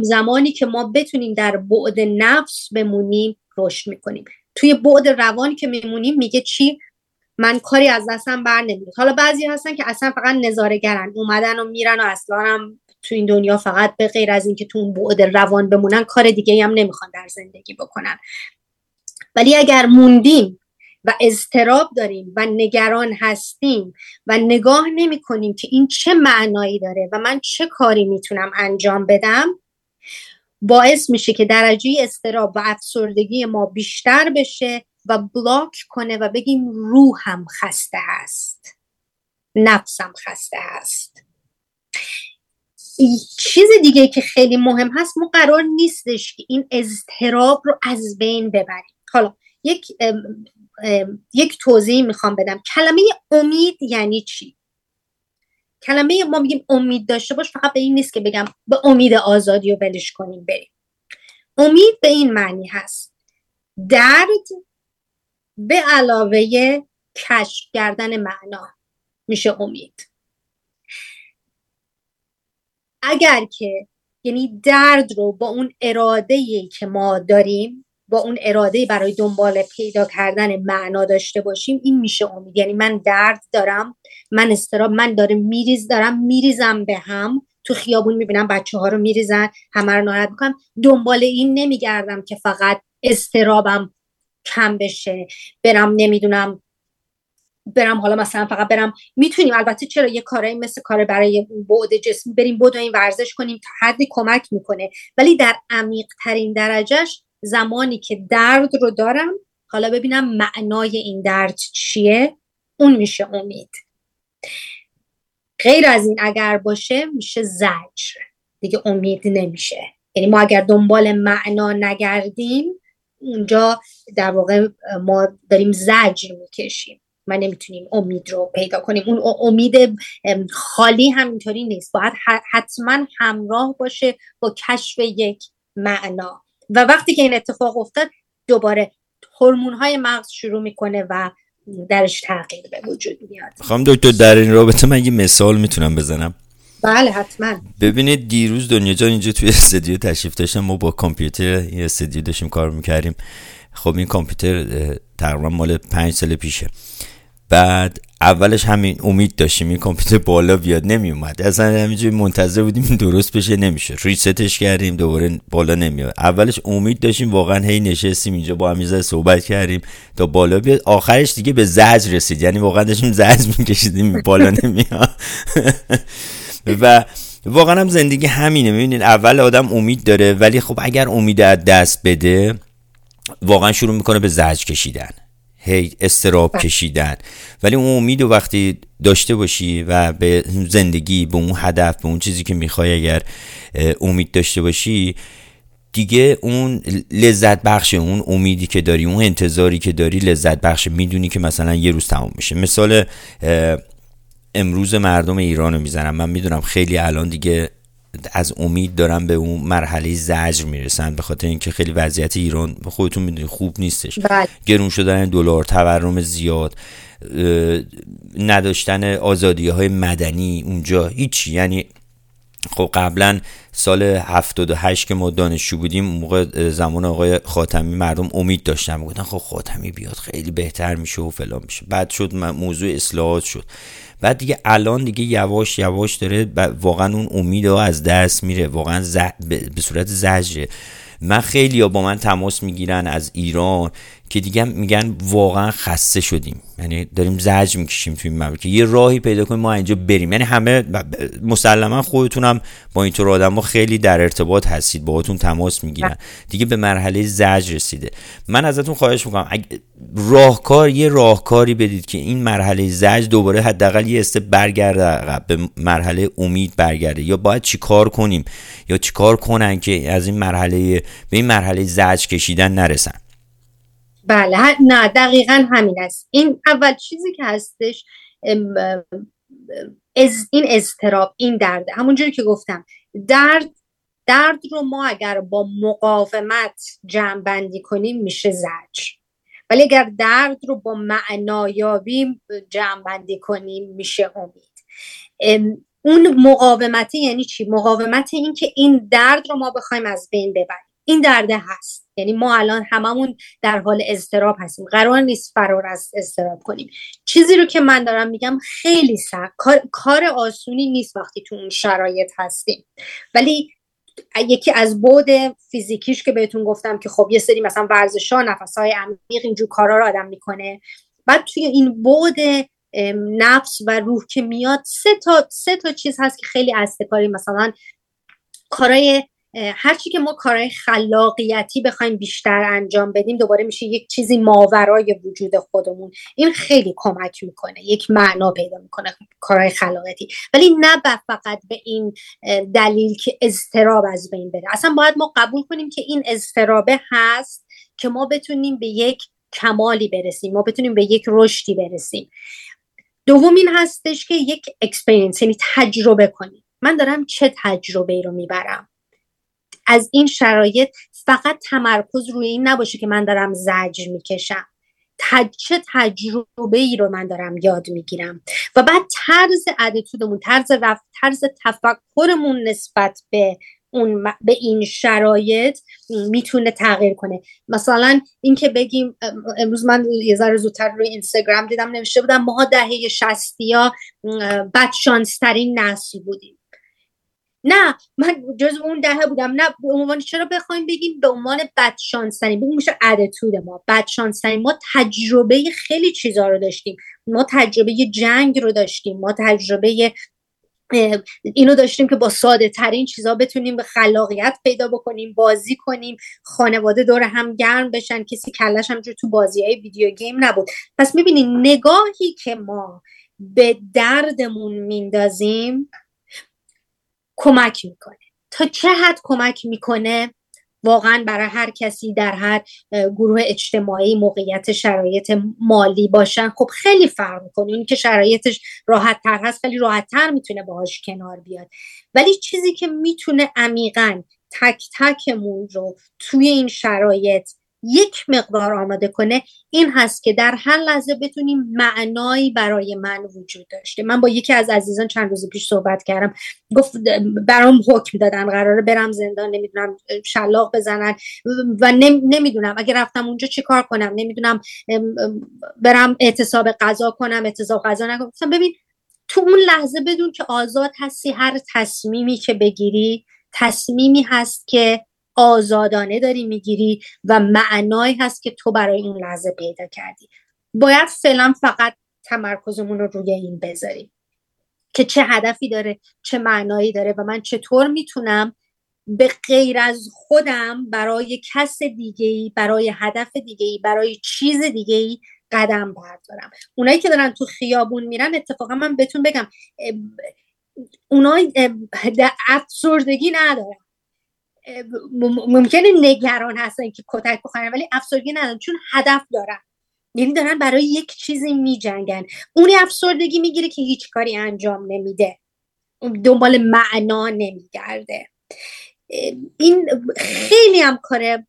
زمانی که ما بتونیم در بعد نفس بمونیم رشد می‌کنیم. توی بعد روانی که میمونیم میگه چی؟ من کاری از دستم بر نمیاد حالا بعضی هستن که اصلا فقط نظارگرن اومدن و میرن و اصلا هم تو این دنیا فقط به غیر از اینکه تو اون بعد روان بمونن کار دیگه هم نمی‌خوان در زندگی بکنن. ولی اگر موندیم و اضطراب داریم و نگران هستیم و نگاه نمی کنیم که این چه معنایی داره و من چه کاری می‌تونم انجام بدم باعث میشه که درجه استراب و افسردگی ما بیشتر بشه و بلاک کنه و بگیم روحم خسته هست نفسم خسته هست چیز دیگه که خیلی مهم هست ما قرار نیستش که این اضطراب رو از بین ببریم. حالا یک یک توضیح می‌خوام بدم. کلمه امید یعنی چی؟ کلمه ما میگیم امید داشته باش فقط به این نیست که بگم به امید آزادی و ولش کنیم بریم. امید به این معنی هست. درد به علاوه کشف کردن معنا میشه امید. اگر که یعنی درد رو با اون اراده که ما داریم با اون اراده برای دنبال پیدا کردن معنا داشته باشیم این میشه امید. یعنی من درد دارم من استراب من داره میریز دارم میریزم به هم. تو خیابون می‌بینم بچه ها رو میریزن همه رو ناراحت می‌کنم. دنبال این نمیگردم که فقط استرابم کم بشه. برم نمی‌دونم برم حالا مثلا فقط برم. می‌تونیم البته چرا یه کارایی مثل کار برای بعد جسمی بریم این ورزش کنیم تا حدی کمک می‌کنه. ولی در عمیق ترین درجهش زمانی که درد رو دارم حالا ببینم معنای این درد چیه؟ اون میشه امید. غیر از این اگر باشه میشه زجر. دیگه امید نمیشه. یعنی ما اگر دنبال معنا نگردیم اونجا در واقع ما داریم زجر می‌کشیم. ما نمی‌تونیم امید رو پیدا کنیم. اون امید خالی همینطوری نیست. باید حتما همراه باشه با کشف یک معنا. و وقتی که این اتفاق افتاد دوباره هورمون های مغز شروع می‌کنه و درش تغییر به وجود میاد. خواهم دکتر در این رابطه من یه مثال می‌تونم بزنم. بله حتما. ببینید دیروز دنیا جان اینجا توی استودیو تشریف داشتم. ما با کامپیوتر یه استودیو داشتیم کار می‌کردیم. خب این کامپیوتر تقریبا مال پنج سال پیشه. بعد اولش همین امید داشتیم این کامپیوتر بالا بیاد نمی اومد اصلا همینجوری منتظر بودیم درست بشه نمیشه ریستش کردیم دوباره بالا نمیاد اولش امید داشتیم واقعا هی نشستیم اینجا با همیزه صحبت کردیم تا بالا بیاد. آخرش دیگه به زج رسید. یعنی واقعا داشتیم زج میکشیدیم بالا نمیاد و واقعا هم زندگی همینه. می‌بینید اول آدم امید داره ولی خب اگر امید از دست بده واقعا شروع می‌کنه به زج کشیدن. هی استراب بله. کشیدن. ولی اون امید و وقتی داشته باشی و به زندگی به اون هدف به اون چیزی که می‌خوای اگر امید داشته باشی دیگه اون لذت بخش اون امیدی که داری اون انتظاری که داری لذت بخش می‌دونی که مثلا یه روز تموم میشه. مثال امروز مردم ایران رو می‌زنم. من می‌دونم خیلی الان دیگه از امید دارن به اون مرحله زجر می‌رسن به خاطر اینکه خیلی وضعیت ایران خودتون می‌دونید خوب نیستش. بله. گرون شدن دلار تورم زیاد نداشتن آزادی های مدنی اونجا هیچی. یعنی خب قبلا سال 78 که ما دانشجو بودیم موقع زمان آقای خاتمی مردم امید داشتن می‌گفتن خب خاتمی بیاد خیلی بهتر میشه و فلان میشه. بعد شد موضوع اصلاحات شد. بعد دیگه الان دیگه یواش یواش داره واقعا اون امید از دست میره واقعا به صورت زجره. من خیلی ها با من تماس می‌گیرن از ایران که دیگه میگن واقعا خسته شدیم. یعنی داریم زج می‌کشیم توی این مملکت. یه راهی پیدا کنیم ما اینجا بریم. یعنی همه مسلما خودتونم با اینطور آدم خیلی در ارتباط هستید باهاتون تماس می‌گیرن. دیگه به مرحله زج رسیده. من ازتون خواهش می‌کنم راهکار یه راهکاری بدید که این مرحله زج دوباره حداقل یه است برگرده به مرحله امید برگرده. یا باید چیکار کنیم؟ یا چیکار کنن که از این مرحله به این مرحله زج کشیدن نرسن. بله نه دقیقا همین است. این اول چیزی که هستش از این اضطراب این درد. همونجوری که گفتم درد درد رو ما اگر با مقاومت جمع کنیم میشه زج ولی اگر درد رو با معنایابی جمع کنیم میشه امید. اون مقاومتی یعنی چی؟ مقاومت این که این درد رو ما بخوایم از بین ببریم. این درده هست. یعنی ما الان هممون در حال اضطراب هستیم. قرار نیست فرار از اضطراب کنیم. چیزی رو که من دارم میگم خیلی سخت. کار, کار آسونی نیست وقتی تو اون شرایط هستیم. ولی یکی از بود فیزیکیش که بهتون گفتم که خب یه سری مثلا ورزش ها نفس های عمیق اینجور کارا رو آدم می‌کنه. بعد توی این بود نفس و روح که میاد سه تا سه تا چیز هست که خیلی از مثلا کارای هرچی که ما کارهای خلاقیتی بخوایم بیشتر انجام بدیم دوباره میشه یک چیزی ماورای وجود خودمون. این خیلی کمک می‌کنه یک معنا پیدا می‌کنه کارهای خلاقیتی. ولی نه فقط به این دلیل که اضطراب از بین بره. اصلا باید ما قبول کنیم که این اضطرابه هست که ما بتونیم به یک کمالی برسیم ما بتونیم به یک رشدی برسیم. دوم این هستش که یک experience یعنی تجربه کنیم. من دارم چه تجربه رو می‌برم؟ از این شرایط فقط تمرکز روی این نباشه که من دارم زجر می‌کشم. چه تجربه ای رو من دارم یاد می‌گیرم. و بعد طرز ادیتودمون طرز رفت طرز تفکرمون نسبت به اون به این شرایط می‌تونه تغییر کنه. مثلا اینکه بگیم امروز من یه ذره زودتر روی اینستاگرام دیدم نوشته بودم ما دهه 60 یا بدشانسترین نسل بودیم. نه من جز اون دهه بودم. نه به عنوان چرا بخوایم بگیم به عنوان بدشانسترین بگیم میشه ادتود ما. بدشانسترین ما تجربه خیلی چیزا رو داشتیم. ما تجربه جنگ رو داشتیم. ما تجربه اینو داشتیم که با ساده ترین چیزا بتونیم به خلاقیت پیدا بکنیم بازی کنیم خانواده دور هم گرم بشن. کسی کلش همجور تو بازی های ویدیو گیم نبود. پس می‌بینید نگاهی که ما به دردمون میندازیم کمک می‌کنه. تا چه حد کمک می‌کنه؟ واقعا برای هر کسی در هر گروه اجتماعی موقعیت شرایط مالی باشن خب خیلی فرق می‌کنه. این که شرایطش راحت تر هست خیلی راحت تر می‌تونه باهاش کنار بیاد. ولی چیزی که می‌تونه عمیقا تک تکمون رو توی این شرایط یک مقدار آماده کنه این هست که در هر لحظه بتونیم معنایی برای من وجود داشته. من با یکی از عزیزان چند روز پیش صحبت کردم. گفت برام حکم دادن قراره برم زندان نمی‌دونم شلاق بزنن و نمی‌دونم اگه رفتم اونجا چی کار کنم. نمی‌دونم برم اعتصاب قضا کنم اعتصاب قضا نکنم. ببین تو اون لحظه بدون که آزاد هستی هر تصمیمی که بگیری تصمیمی هست که آزادانه داری می‌گیری و معنایی هست که تو برای اون لحظه پیدا کردی. باید فعلا فقط تمرکزمون رو روی این بذاریم که چه هدفی داره چه معنایی داره و من چطور می‌تونم به غیر از خودم برای کس دیگه ای برای هدف دیگه ای برای چیز دیگه قدم بردارم. اونایی که دارن تو خیابون میرن اتفاقا من بهتون بگم اونای افسردگی ندارن. ممکنه نگران هستن که کتک بخورن ولی افسردگی ندارن چون هدف دارن. یعنی دارن برای یک چیزی میجنگن. اونی افسردگی می‌گیره که هیچ کاری انجام نمیده. دنبال معنا نمیگرده. این خیلی هم کار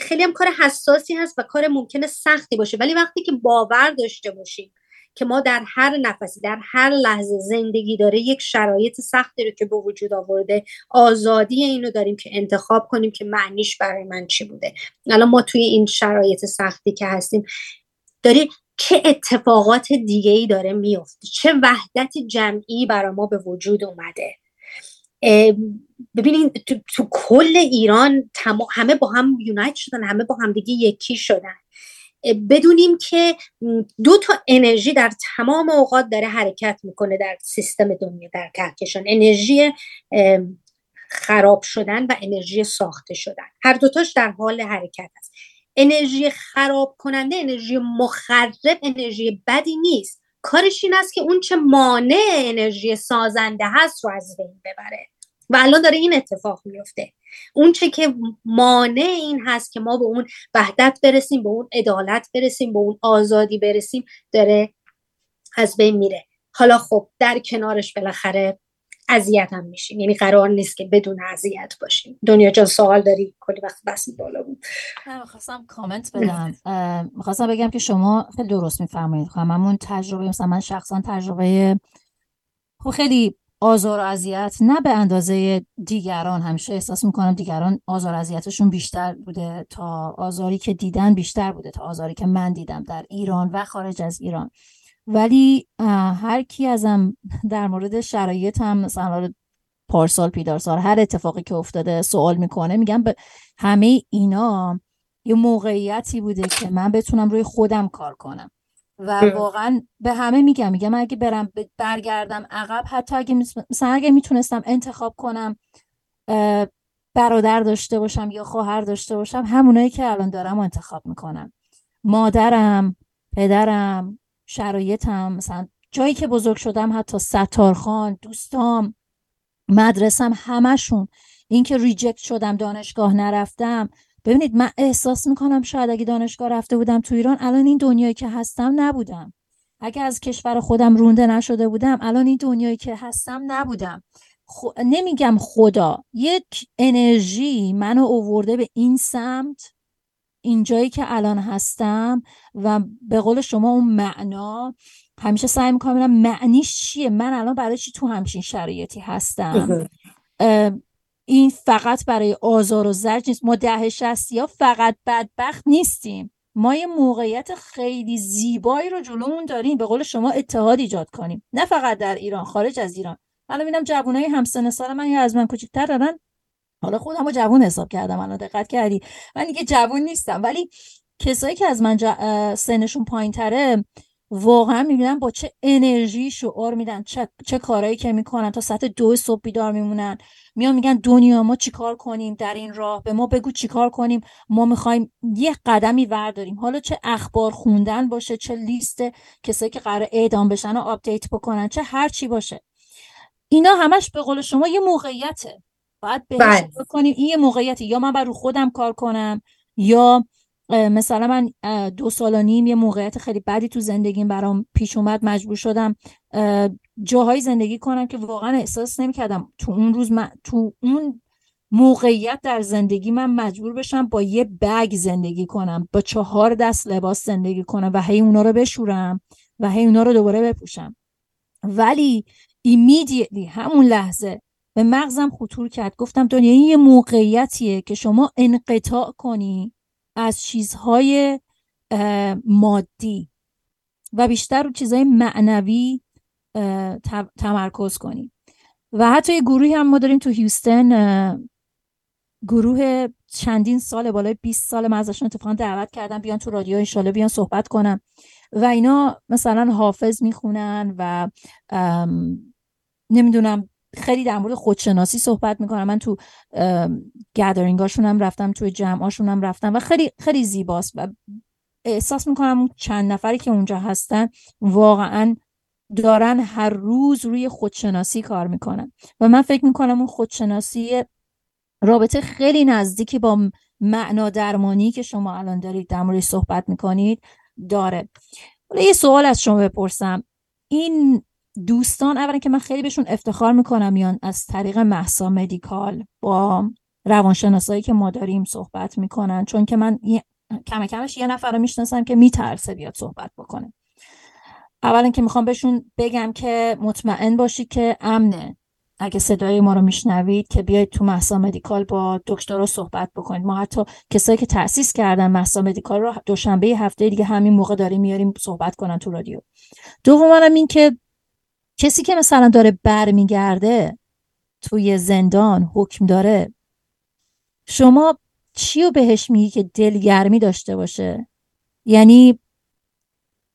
خیلی هم کار حساسی هست و کار ممکنه سختی باشه. ولی وقتی که باور داشته باشیم که ما در هر نفسی در هر لحظه زندگی داره یک شرایط سختی رو که به وجود آورده آزادی اینو داریم که انتخاب کنیم که معنیش برای من چی بوده. الان ما توی این شرایط سختی که هستیم داری چه اتفاقات دیگه ای داره میفته چه وحدت جمعی برای ما به وجود اومده؟ ببینین تو, تو کل ایران همه با هم یونایت شدن همه با هم دیگه یکی شدن. بدونیم که دو تا انرژی در تمام اوقات داره حرکت می‌کنه در سیستم دنیا در کهکشان. انرژی خراب شدن و انرژی ساخته شدن. هر دوتاش در حال حرکت است. انرژی خراب کننده انرژی مخرب انرژی بدی نیست. کارش این است که اون چه مانع انرژی سازنده هست رو از بین ببره. و الان داره این اتفاق میفته اون چه که مانع این هست که ما به اون وحدت برسیم به اون عدالت برسیم به اون آزادی برسیم داره از بین میره. حالا خب در کنارش بالاخره اذیت هم میشیم. یعنی قرار نیست که بدون اذیت باشیم. دنیا جان سوال داری؟ کلی وقت بس بالا بود. خواستم کامنت بدم. می‌خواستم بگم که شما خیلی درست میفرمایید. هممون تجربه مثلا من شخصا تجربه خب خیلی آزار و اذیت نه به اندازه دیگران همیشه احساس می‌کنم دیگران آزار اذیتشون بیشتر بوده تا آزاری که دیدن بیشتر بوده تا آزاری که من دیدم در ایران و خارج از ایران. ولی هر کی ازم در مورد شرایط هم مثلا پارسال پیدارسال هر اتفاقی که افتاده سوال می‌کنه میگم به همه اینا یه موقعیتی بوده که من بتونم روی خودم کار کنم. و واقعا به همه میگم میگم اگه برم برگردم عقب حتی اگه مثلا اگه می‌تونستم انتخاب کنم برادر داشته باشم یا خواهر داشته باشم همونایی که الان دارم انتخاب می‌کنم. مادرم پدرم شرایطم مثلا جایی که بزرگ شدم حتی ستارخان دوستام مدرسم همشون اینکه ریجکت شدم دانشگاه نرفتم ببینید من احساس می‌کنم شاید اگه دانشگاه رفته بودم تو ایران الان این دنیایی که هستم نبودم. اگه از کشور خودم رونده نشده بودم الان این دنیایی که هستم نبودم. خو... نمیگم خدا یک انرژی منو اوورده به این سمت اینجایی که الان هستم و به قول شما اون معنا همیشه سعی می‌کنم ببینم معنیش چیه. من الان برای چی تو همچین شرایطی هستم؟ این فقط برای آزار و زرج نیست. ما ده شستی ها فقط بدبخت نیستیم. ما یه موقعیت خیلی زیبایی رو جلومون داریم. به قول شما اتحاد ایجاد کنیم. نه فقط در ایران خارج از ایران. من ببینم جوانای همسن سال من یا از من کوچیک‌تر دارن. حالا خودم رو جوون حساب کردم. الان دقت کردی. من دیگه جوون نیستم. ولی کسایی که از من سنشون پایین تره واقعا می‌بینن با چه انرژی شعار میدن چه, چه کارهایی که می‌کنن تا ساعت دو صبح بیدار میمونن. میان میگن دنیا ما چیکار کنیم در این راه؟ به ما بگو چیکار کنیم؟ ما می‌خوایم یه قدمی ورداریم حالا چه اخبار خوندن باشه چه لیست کسایی که قرار اعدام بشن و آپدیت بکنن چه هر چی باشه. اینا همش به قول شما یه موقعیته. باید بهش بله. کنیم این یه موقعیتی یا من بر رو خودم کار کنم یا مثلا من دو سال و نیم یه موقعیت خیلی بدی تو زندگیم برام پیش اومد مجبور شدم جاهای زندگی کنم که واقعا احساس نمی‌کردم. تو اون روز من تو اون موقعیت در زندگی من مجبور بشم با یه بگ زندگی کنم با چهار دست لباس زندگی کنم و هی اونا رو بشورم و هی اونا رو دوباره بپوشم. ولی ایمیدیتلی همون لحظه به مغزم خطور کرد. گفتم دنیا این یه موقعیتیه که شما انقطاع کنی از چیزهای مادی و بیشتر رو چیزهای معنوی تمرکز کنی و حتی یه گروهی هم ما داریم تو هیوستن گروه چندین سال بالای 20 سال من ازشون اتفاقا دعوت کردم بیان تو رادیو انشالله بیان صحبت کنم. و اینا مثلا حافظ می‌خونن و نمی‌دونم خیلی در مورد خودشناسی صحبت می‌کنم. من تو گدرینگاشون هم رفتم توی جمعاشون هم رفتم و خیلی خیلی زیباست و احساس می‌کنم چند نفری که اونجا هستن واقعا دارن هر روز روی خودشناسی کار می‌کنن و من فکر می‌کنم اون خودشناسی رابطه خیلی نزدیکی با معنا درمانی که شما الان دارید در مورد صحبت می‌کنید داره. یه سوال از شما بپرسم. این دوستان اولا که من خیلی بهشون افتخار می‌کنم میان از طریق محسا مدیکال با روانشناسایی که ما داریم صحبت می‌کنن چون که من کم کمش یه نفر رو می‌شناسم که میترسه بیاد صحبت بکنه. اولا که می‌خوام بهشون بگم که مطمئن باشی که امنه. اگه صدای ما رو میشنوید که بیاید تو محسا مدیکال با دکتر صحبت بکنید. ما حتی کسایی که تاسیس کردن محسا مدیکال رو دوشنبه هفته دیگه همین موقع داریم میاریم صحبت کنن تو رادیو. دوم این که کسی که مثلا داره برمیگرده توی زندان حکم داره شما چی رو بهش میگی که دلگرمی داشته باشه؟ یعنی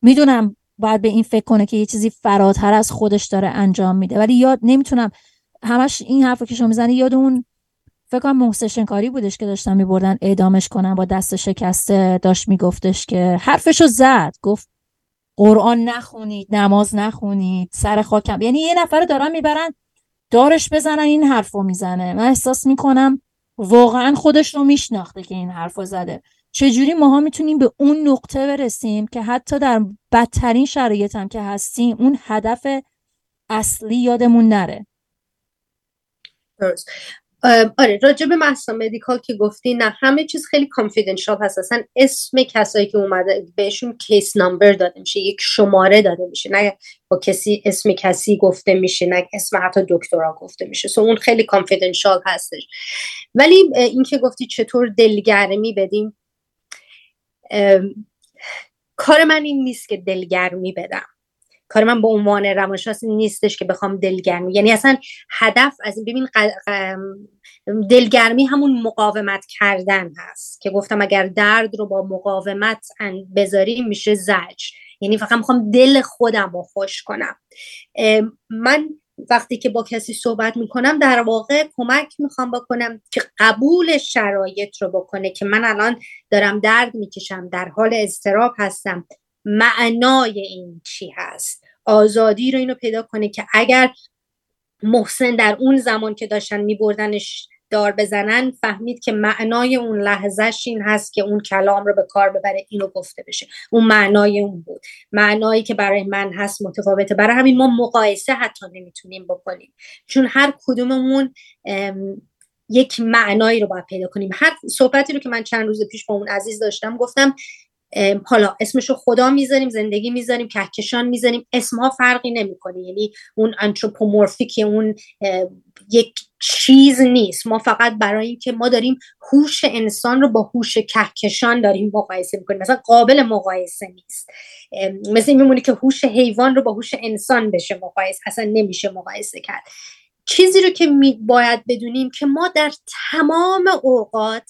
می‌دونم باید به این فکر کنه که یه چیزی فراتر از خودش داره انجام میده ولی یاد نمی‌تونم همش این حرف که شما می‌زنی یاد اون فکر کنم محسن کاری بودش که داشتن میبردن اعدامش کنن با دست شکسته داشت میگفتش که حرفشو زد گفت قرآن نخونید نماز نخونید سر خاکم. یعنی یه نفر دارن می‌برن دارش بزنن این حرف رو می‌زنه. من احساس می‌کنم واقعا خودش رو میشناخته که این حرف رو زده. چجوری ماها می‌تونیم به اون نقطه برسیم که حتی در بدترین شرایط هم که هستیم اون هدف اصلی یادمون نره؟ درست. آره راجع به محصا مدیکال که گفتی نه همه چیز خیلی کانفیدنشال هست. اصلا اسم کسایی که اومده بهشون کیس نامبر داده میشه یک شماره داده میشه. نه با کسی اسم کسی گفته میشه نه اسم حتی دکترا گفته میشه. سو اون خیلی کانفیدنشال هستش. ولی اینکه گفتی چطور دلگرمی بدیم؟ کار من این نیست که دلگرمی بدم. کار من به عنوان روانشناس نیستش که بخوام دلگرمی. یعنی اصلا هدف از این ببین دلگرمی همون مقاومت کردن هست که گفتم اگر درد رو با مقاومت بذاریم میشه زج یعنی فقط می‌خوام دل خودم رو خوش کنم. من وقتی که با کسی صحبت می‌کنم در واقع کمک می‌خوام بکنم که قبول شرایط رو بکنه که من الان دارم درد می‌کشم در حال اضطراب هستم. معنای این چی هست؟ آزادی رو اینو پیدا کنه که اگر محسن در اون زمان که داشتن میبردنش دار بزنن فهمید که معنای اون لحظهش این هست که اون کلام رو به کار ببره اینو گفته بشه. اون معنای اون بود. معنایی که برای من هست متفاوته. برای همین ما مقایسه حتی نمی‌تونیم بکنیم. چون هر کدوممون یک معنایی رو باید پیدا کنیم. هر صحبتی رو که من چند روز پیش با اون عزیز داشتم گفتم حالا اسمشو خدا می‌ذاریم زندگی می‌ذاریم کهکشان می‌ذاریم. اسمها فرقی نمی‌کنه. یعنی اون انتروپومورفیک اون یک چیز نیست. ما فقط برای اینکه ما داریم هوش انسان رو با هوش کهکشان داریم مقایسه می‌کنیم. مثلا قابل مقایسه نیست. مثل این میمونه که هوش حیوان رو با هوش انسان بشه مقایسه. اصلا نمیشه مقایسه کرد. چیزی رو که باید بدونیم که ما در تمام اوقات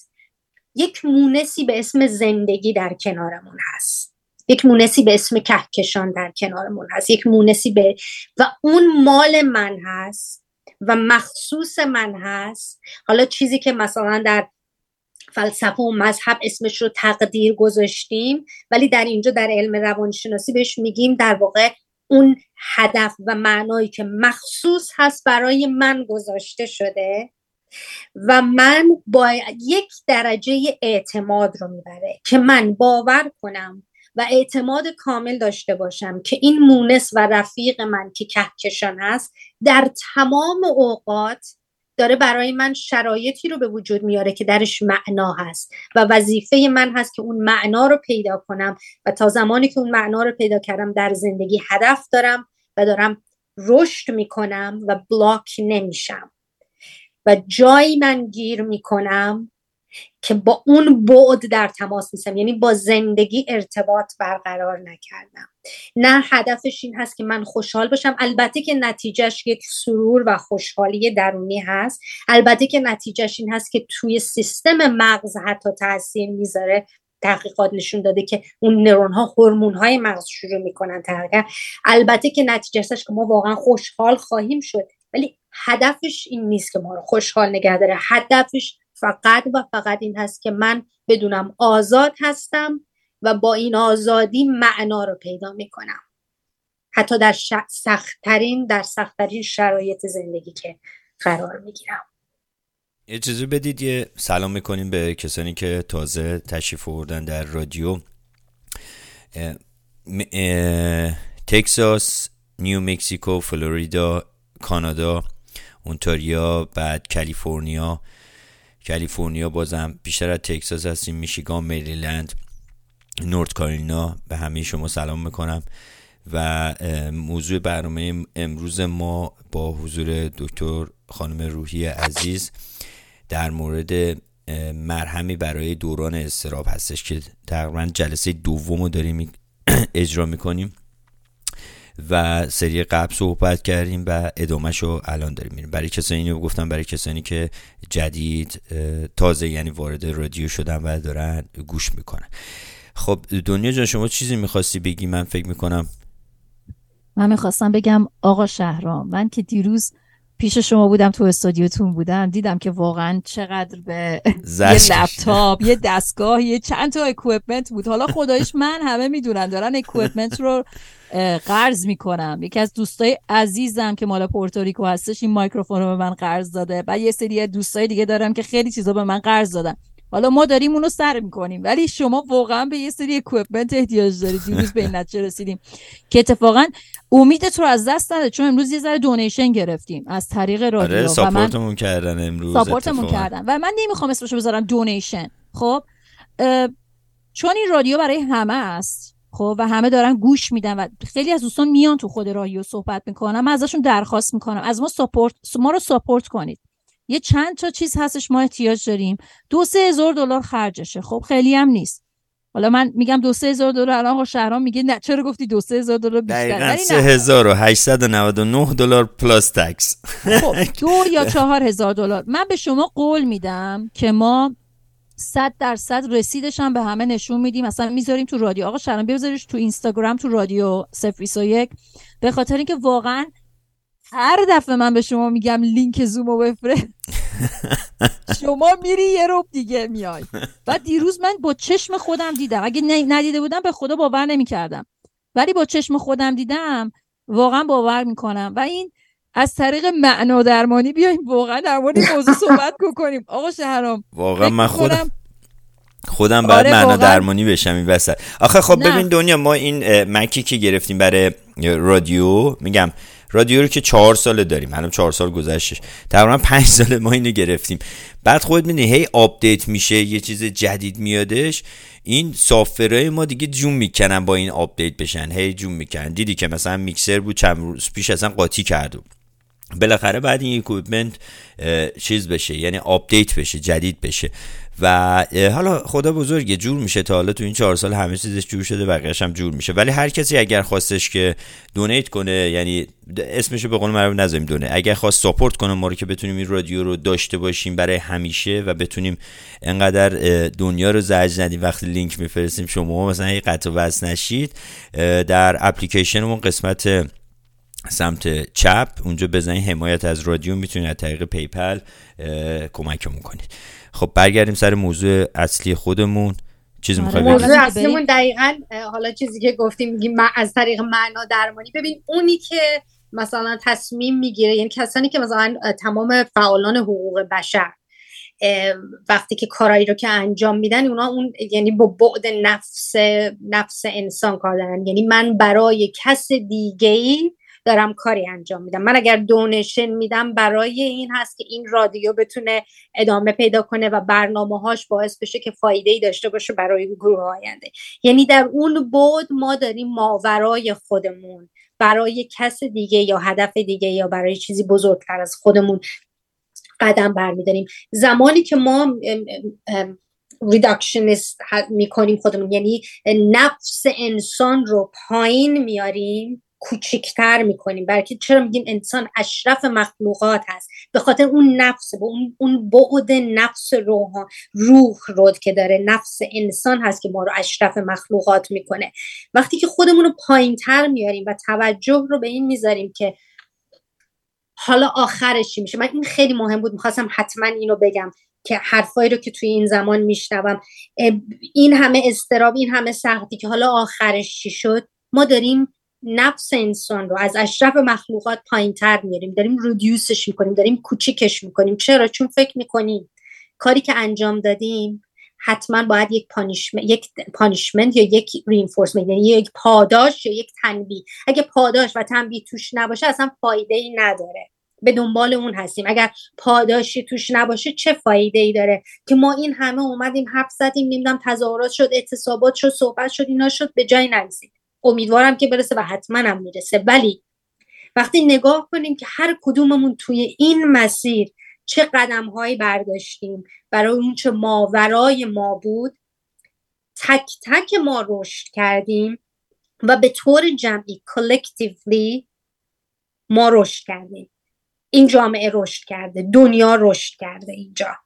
یک مونسی به اسم زندگی در کنارمون هست. یک مونسی به اسم کهکشان در کنارمون هست. یک مونسی به و اون مال من هست و مخصوص من هست. حالا چیزی که مثلا در فلسفه و مذهب اسمش رو تقدیر گذاشتیم ولی در اینجا در علم روانشناسی بهش میگیم در واقع اون هدف و معنایی که مخصوص هست برای من گذاشته شده. و من با یک درجه اعتماد رو می‌بره که من باور کنم و اعتماد کامل داشته باشم که این مونس و رفیق من که کهکشان هست در تمام اوقات داره برای من شرایطی رو به وجود میاره که درش معنا هست و وظیفه من هست که اون معنا رو پیدا کنم و تا زمانی که اون معنا رو پیدا کردم در زندگی هدف دارم و دارم رشد می‌کنم و بلاک نمیشم. و جایی من گیر می‌کنم که با اون بعد در تماس نیستم. یعنی با زندگی ارتباط برقرار نکردم. نه هدفش این هست که من خوشحال باشم. البته که نتیجهش یک سرور و خوشحالی درونی هست. البته که نتیجهش این هست که توی سیستم مغز حتی تاثیر می‌ذاره. تحقیقات نشون داده که اون نرون ها هورمون های مغز شروع می‌کنن تحقیق. البته که نتیجهش که ما واقعا خوشحال خواهیم شد. ولی هدفش این نیست که ما رو خوشحال نگه داره. هدفش فقط و فقط این هست که من بدونم آزاد هستم و با این آزادی معنا رو پیدا می‌کنم. حتی در سختترین در سختترین شرایط زندگی که قرار می‌گیرم. اجازه بدید یه سلام می‌کنیم به کسانی که تازه تشریف آوردن در رادیو. تکساس نیو مکسیکو فلوریدا کانادا اونتاریا بعد کالیفرنیا. کالیفرنیا بازم بیشتر از تکساس هستیم میشیگان مریلند نورت کارینا. به همه شما سلام می‌کنم. و موضوع برنامه امروز ما با حضور دکتر خانم روحی عزیز در مورد مرهمی برای دوران استراب هستش که تقریبا جلسه دوم رو داریم اجرا می‌کنیم. و سری قبل صحبت کردیم و ادامهش رو الان داریم. میریم برای کسانی رو گفتم برای کسانی که جدید تازه یعنی وارد رادیو شدن و دارن گوش می‌کنن. خب دنیا جان شما چیزی می‌خواستی بگی؟ من فکر می‌کنم من می‌خواستم بگم آقا شهرام من که دیروز پیش شما بودم تو استودیوتون بودم دیدم که واقعا چقدر به یه لپتاپ یه دستگاه یه چند تا equipment بود. حالا خداییش من همه می‌دونن دارن equipment رو قرض می‌کنم. یکی از دوستای عزیزم که مال پورتوریکو هستش این microphone رو به من قرض داده. و یه سری دوستای دیگه دارم که خیلی چیزا به من قرض دادن. حالا ما داریم اونو سر می‌کنیم. ولی شما واقعا به یه سری equipment احتیاج دارید. دیروز به این نتیجه رسیدیم که اتفاقا امیدت رو از دست نده چون امروز یه ذره دونیشن گرفتیم از طریق رادیو. آره ساپورتمون کردن امروز ساپورتمون کردن. و من نمی‌خوام اسمشو بذارم دونیشن خب چون این رادیو برای همه است خب و همه دارن گوش میدن و خیلی از دوستان میان تو خود رادیو صحبت می‌کنم من ازشون درخواست می‌کنم. از ما ساپورت ما رو ساپورت کنید. یه چند تا چیز هستش ما احتیاج داریم. دو سه هزار دلار خرجشه. خب خیلی هم نیست. حالا من میگم دو سه هزار دلار الان شهرام میگه نه چرا گفتی دو سه هزار دلار بیشتر؟ سه هزار و هشتصد و نود و نه دلار پلاس تکس. خب دو یا چهار هزار دلار. من به شما قول میدم که ما صد درصد رسیدش هم به همه نشون میدیم. مثلا می‌ذاریم تو رادیو. آقا شرم بذاریش تو اینستاگرام تو رادیو 021 به خاطر اینکه واقعا هر دفعه من به شما میگم لینک زومو بفرست شما میری یه روب دیگه میای. و دیروز من با چشم خودم دیدم. اگه ندیده بودم به خدا باور نمی‌کردم. ولی با چشم خودم دیدم واقعا باور می‌کنم. و این از طریق معنا درمانی بیایم واقعا در مورد موضوع صحبت کنیم آقا شهرام واقعا من خودم خودم باید آره معنا درمانی بشم این وسط. آخه خب ببین دنیا ما این مکی که گرفتیم برای رادیو میگم رادیو رو که چهار ساله داریم الان چهار سال گذشتش. تقریبا پنج ساله ما اینو گرفتیم. بعد خود می‌دونی هی آپدیت میشه یه چیز جدید میادش. این software های ما دیگه جون می‌کنن با این آپدیت بشن. هی جون می‌کنن. دیدی که مثلا میکسر بود چند روز پیش اصلا قاطی کرد. بالاخره بعد این equipment چیز بشه یعنی آپدیت بشه جدید بشه. و حالا خدا بزرگه جور میشه تا حالا تو این چهار سال همه چیزش جور شده بقیهش هم جور میشه. ولی هر کسی اگر خواستش که donate کنه یعنی اسمشو به قول معروف نذاریم donate اگر خواست support کنه ما رو که بتونیم این رادیو رو داشته باشیم برای همیشه و بتونیم انقدر دنیا رو زجر ندیم وقتی لینک میفرستیم شما مثلا یه قطع وصل نشید. در اپلیکیشنمون قسمت سمت چپ. اونجا بزنید حمایت از رادیو می‌تونید از طریق PayPal کمکمون کنید. خب برگردیم سر موضوع اصلی خودمون. چیزی می‌خوای آره. موضوع اصلیمون دقیقا حالا چیزی که گفتیم میگیم از طریق معنا درمانی. ببین اونی که مثلا تصمیم می‌گیره یعنی کسانی که مثلا تمام فعالان حقوق بشر وقتی که کارایی رو که انجام میدن اونا اون یعنی با بعد نفس نفس انسان کار دارن. یعنی من برای کس دیگه ای دارم کاری انجام میدم. من اگر دونشن میدم برای این هست که این رادیو بتونه ادامه پیدا کنه و برنامه هاش باعث بشه که فایده ای داشته باشه برای گروه آینده. یعنی در اون بود ما داریم ماورای خودمون برای کس دیگه یا هدف دیگه یا برای چیزی بزرگتر از خودمون قدم برمیداریم. زمانی که ما ریدکشنست می‌کنیم خودمون یعنی نفس انسان رو پایین میاریم کوچکتر می‌کنیم. بلکه چرا میگیم انسان اشرف مخلوقات هست؟ به خاطر اون نفس به اون اون بعد نفس روح روح رود که داره نفس انسان هست که ما رو اشرف مخلوقات می‌کنه. وقتی که خودمون رو پایین تر میاریم و توجه رو به این می‌ذاریم که حالا آخرش چی میشه؟ من این خیلی مهم بود می‌خواستم حتما اینو بگم که حرفایی رو که توی این زمان میشنوم. این همه استراب این همه سختی که حالا آخرش چی شد؟ ما داریم نفس انسان رو از اشرف مخلوقات پایین تر میاریم داریم رودیوسش می‌کنیم داریم کوچیکش می‌کنیم. چرا؟ چون فکر می‌کنیم کاری که انجام دادیم حتما باید یک punishment یک punishment یا یک reinforcement یعنی یک پاداش یا یک تنبیه. اگه پاداش و تنبیه توش نباشه اصلا فایده ای نداره. به دنبال اون هستیم. اگر پاداشی توش نباشه چه فایده ای داره؟ که ما این همه اومدیم حرف زدیم نمی‌دونم تظاهرات شد اعتصابات شد صحبت شد اینا شد به جای نرسید امیدوارم که برسه و حتما هم می‌رسه. ولی وقتی نگاه کنیم که هر کدوممون توی این مسیر چه قدم هایی برداشتیم برای اون چه ماورای ما بود تک تک ما رشد کردیم و به طور جمعی کلکتیولی ما رشد کردیم. این جامعه رشد کرده دنیا رشد کرده اینجا.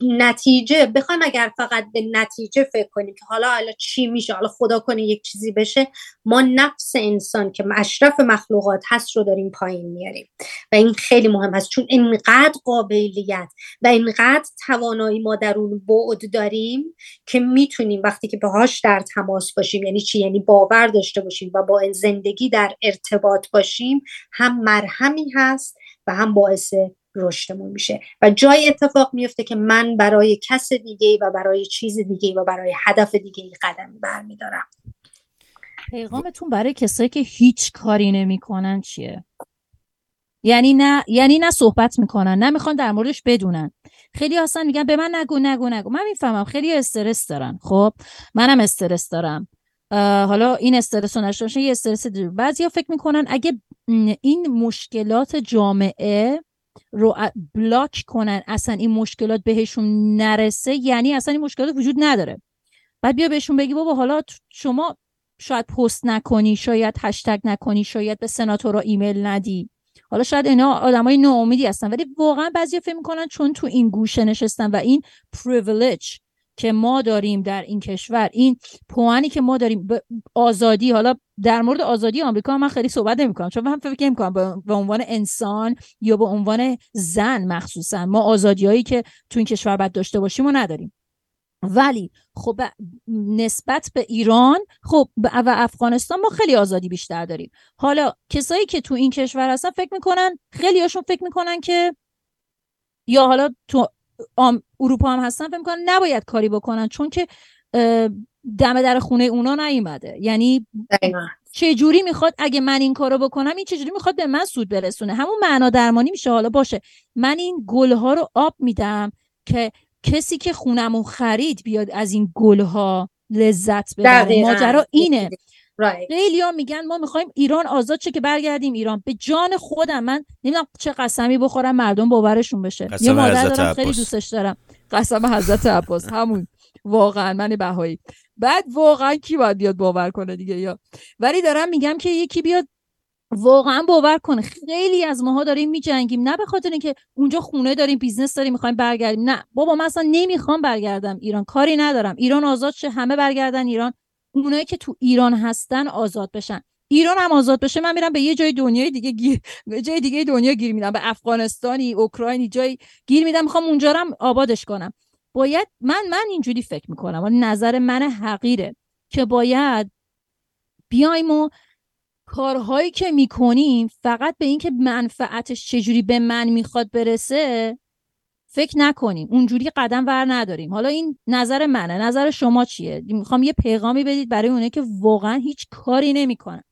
نتیجه بخوایم اگر فقط به نتیجه فکر کنیم که حالا حالا چی میشه حالا خدا کنه یک چیزی بشه ما نفس انسان که اشرف مخلوقات هست رو داریم پایین میاریم. و این خیلی مهم هست چون اینقدر قابلیت و اینقدر توانایی ما در اون بعد داریم که می‌تونیم وقتی که باهاش در تماس باشیم یعنی چی؟ یعنی باور داشته باشیم و با زندگی در ارتباط باشیم هم مرهمی هست و هم باعث رشدمون میشه. و جای اتفاق میفته که من برای کس دیگه و برای چیز دیگه و برای هدف دیگه قدم برمیدارم. پیغامتون برای کسایی که هیچ کاری نمی‌کنن چیه؟ یعنی نه یعنی نه صحبت می‌کنن نه می‌خوان در موردش بدونن. خیلی هستن میگن به من نگو نگو نگو. من می‌فهمم خیلی استرس دارن خب؟ منم استرس دارم. حالا این استرس رو نشته یه استرس دور بعضیا فکر می‌کنن اگه این مشکلات جامعه رو بلاک کنن اصلا این مشکلات بهشون نرسه یعنی اصلا این مشکلات وجود نداره. بعد بیا بهشون بگی بابا حالا شما شاید پست نکنی شاید هشتگ نکنی شاید به سناتورا ایمیل ندی. حالا شاید اینا آدمای ناامیدی هستن ولی واقعا بعضی فکر می‌کنن چون تو این گوشه نشستن و این پریویلیج که ما داریم در این کشور این پوانی که ما داریم آزادی حالا در مورد آزادی آمریکا من خیلی صحبت نمی کنم چون من فکر کنم به عنوان انسان یا به عنوان زن مخصوصا ما آزادی هایی که تو این کشور باید داشته باشیم و نداریم. ولی خب نسبت به ایران خب و افغانستان ما خیلی آزادی بیشتر داریم. حالا کسایی که تو این کشور هستن فکر می‌کنن خیلی هاشون فکر می‌کنن که یا حالا تو اروپا هم هستن فکر می‌کنن نباید کاری بکنن چون که دم در خونه اونا نیومده. یعنی چه جوری می‌خواد اگه من این کارو بکنم این چه جوری می‌خواد به من سود برسونه؟ همون معنا درمانی میشه. حالا باشه من این گلها رو آب میدم که کسی که خونمو خرید بیاد از این گلها لذت ببره. ماجرا اینه. خیلی ها میگن ما می‌خوایم ایران آزاد شه که برگردیم ایران. به جان خودم من نمی‌دونم چه قسمی بخورم مردم باورشون بشه. یه مادر دارم خیلی دوستش دارم. قسم حضرت عباس. همون. واقعا من بهایی. بعد واقعا کی باید بیاد باور کنه دیگه یا؟ ولی دارم میگم که یکی بیاد واقعا باور کنه. خیلی از ماها داریم میجنگیم. نه به خاطر اینکه اونجا خونه داریم business داریم می‌خوایم برگردیم. نه. بابا من اصلا نمی‌خوام برگردم ایران. کاری ندارم. ایران آزاد شه. همه برگردن ایران. اونایی که تو ایران هستن آزاد بشن. ایران هم آزاد بشه من میرم به یه جای دنیای دیگه گیر به جای دیگه دنیا گیر میدم. به افغانستانی اوکراینی جای گیر میدم. می‌خوام اونجا هم آبادش کنم. باید من من اینجوری فکر می‌کنم. ولی نظر من حقیره که باید بیایم و کارهایی که می‌کنیم فقط به اینکه منفعتش چجوری به من می‌خواد برسه فکر نکنیم اونجوری قدم ور نداریم. حالا این نظر منه. نظر شما چیه؟ می‌خوام یه پیغامی بدید برای اونه که واقعا هیچ کاری نمی‌کنن.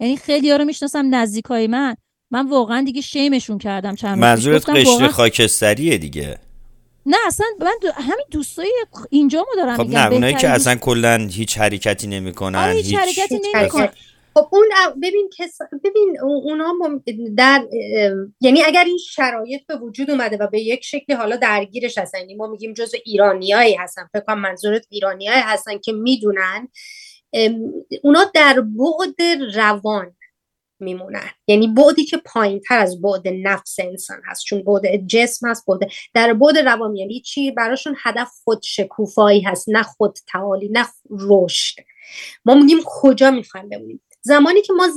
یعنی خیلی ها رو می‌شناسم نزدیکای من. من واقعا دیگه شیمشون کردم چند منظورت قشر خاکستریه دیگه؟ نه اصلا من دو... همین دوستای اینجا ما دارم خب نه اونایی که اصلا کلا هیچ حرکتی نمی‌کنن هیچ, حرکتی نمی‌کنن. خب اون ببین کس ببین اونا در یعنی اگر این شرایط به وجود اومده و به یک شکلی حالا درگیرش هستن یعنی ما میگیم جزء ایرانیایی هستن فکر کنم منظورت ایرانیایی هستن که می‌دونن اونا در بعد روان میمونن. یعنی بعدی که پایین تر از بعد نفس انسان هست چون بعد جسم هست بعد در بعد روان. یعنی چی؟ براشون هدف خود شکوفایی هست نه خود تعالی نه رشد. ما میگیم کجا می‌خوایم بمونیم؟ زمانی که ما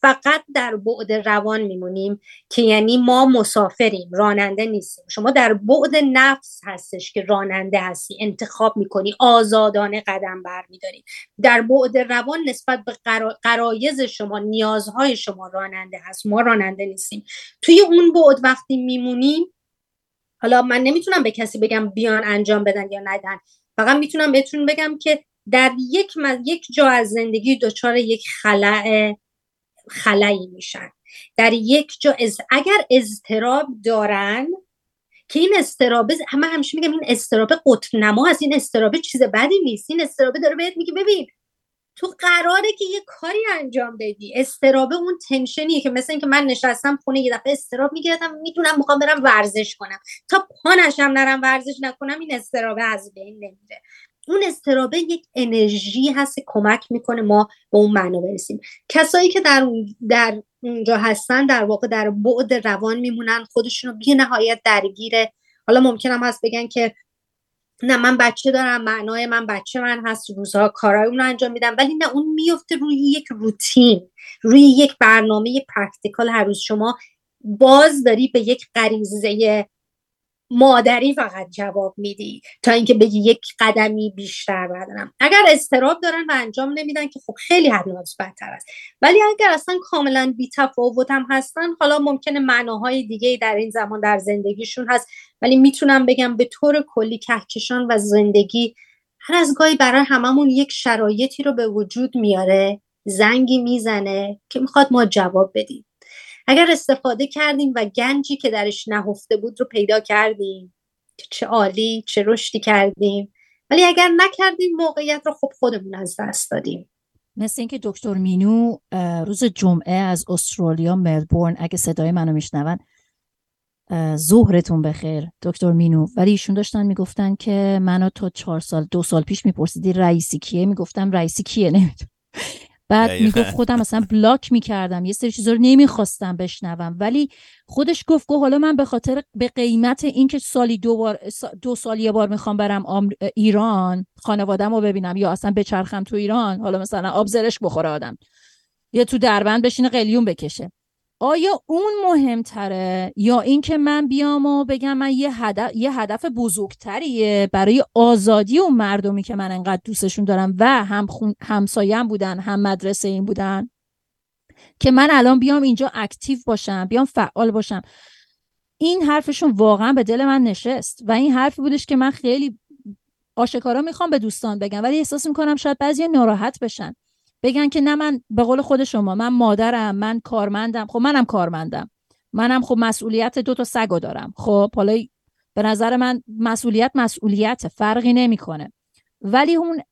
فقط در بعد روان میمونیم که یعنی ما مسافریم راننده نیستیم. شما در بعد نفس هستش که راننده هستی انتخاب می‌کنی آزادانه قدم برمیداری. در بعد روان نسبت به قرایز شما نیازهای شما راننده هست. ما راننده نیستیم. توی اون بعد وقتی میمونیم حالا من نمی‌تونم به کسی بگم بیان انجام بدن یا ندن. فقط می‌تونم بهتون بگم که در یک یک جا از زندگی دچار یک خلع خلایی میشن. در یک جا از اگر اضطراب دارن که این استرابه همه همیشه میگم این استرابه قطب نما هست این استرابه چیز بدی نیست. این استرابه داره بهت میگه ببین تو قراره که یه کاری انجام بدی. استرابه اون تنشنیه که مثل اینکه من نشستم خونه یه دفعه استراب می‌گیرم می‌دونم می‌خوام برم ورزش کنم. تا پانشم نرم ورزش نکنم این اضطرابه از بین نمیره. اون اضطرابه یک انرژی هست که کمک می‌کنه ما به اون معنا برسیم. کسایی که در, در اونجا هستن در واقع در بعد روان میمونن خودشون رو بی نهایت درگیره حالا ممکنم هست بگن که نه من بچه دارم معنای من بچه من هست روزها کارهای اون رو انجام میدم ولی نه اون میفته روی یک روتین روی یک برنامه practical هر روز. شما باز داری به یک غریزه مادری فقط جواب میدی تا اینکه بگی یک قدمی بیشتر بردارم. اگر استراب دارن و انجام نمیدن که خب خیلی حد بدتر است. ولی اگر اصلا کاملا بی تفاوت هم هستن حالا ممکنه معناهای دیگه در این زمان در زندگیشون هست ولی می‌تونم بگم به طور کلی کهکشان و زندگی هر از گاهی برای هممون یک شرایطی رو به وجود میاره زنگی می‌زنه که می‌خواد ما جواب بدیم. اگر استفاده کردیم و گنجی که درش نهفته بود رو پیدا کردیم چه عالی چه رشدی کردیم. ولی اگر نکردیم موقعیت رو خب خودمون از دست دادیم. مثل اینکه دکتر مینو روز جمعه از استرالیا ملبورن اگه صدای منو میشنون ظهرتون بخیر دکتر مینو. ولی ایشون داشتن می‌گفتن که منو تا چهار سال دو سال پیش میپرسیدی رئیسی کیه؟ می‌گفتم رئیسی کیه؟ نمی‌دونم. بعد می‌گفت خودم مثلا بلاک می‌کردم. یه سری چیزا رو نمی‌خواستم بشنوم. ولی خودش گفت گفت حالا من به خاطر به قیمت اینکه سالی دو بار دو سال یه بار می‌خوام برم ایران خانوادم رو ببینم یا اصلا بچرخم تو ایران حالا مثلا آبزرش بخوره آدم. یا تو دربند بشینه قلیون بکشه. آیا اون مهمتره؟ یا اینکه من بیام و بگم من یه هدف یه هدف بزرگتریه برای آزادی اون مردمی که من انقدر دوستشون دارم و هم خون همسایم بودن هم مدرسه این بودن. که من الان بیام اینجا اکتیو باشم بیام فعال باشم. این حرفشون واقعا به دل من نشست و این حرفی بودش که من خیلی آشکارا می‌خوام به دوستان بگم ولی احساس می‌کنم شاید بعضی ناراحت بشن. بگن که نه من به قول خود شما من مادرم من کارمندم. خب منم کارمندم. منم خب مسئولیت دو تا سگو دارم. خب حالا به نظر من مسئولیت مسئولیت فرقی نمی‌کنه. ولی اون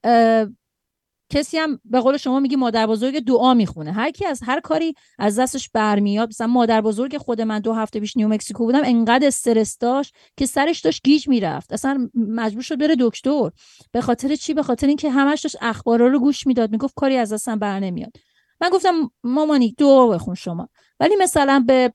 کسی هم به قول شما میگی مادر بزرگ دعا می‌خونه. هر کی از هر کاری از دستش برمیاد مثلا مادر بزرگ خود من دو هفته پیش نیو مکسیکو بودم انقدر استرس داشت که سرش داشت گیج می‌رفت. اصلا مجبور شد بره دکتر. به خاطر چی؟ به خاطر اینکه همش داشت اخبارا رو گوش می‌داد می‌گفت کاری از دستم بر نمیاد. من گفتم مامانی دعا بخون شما. ولی مثلا به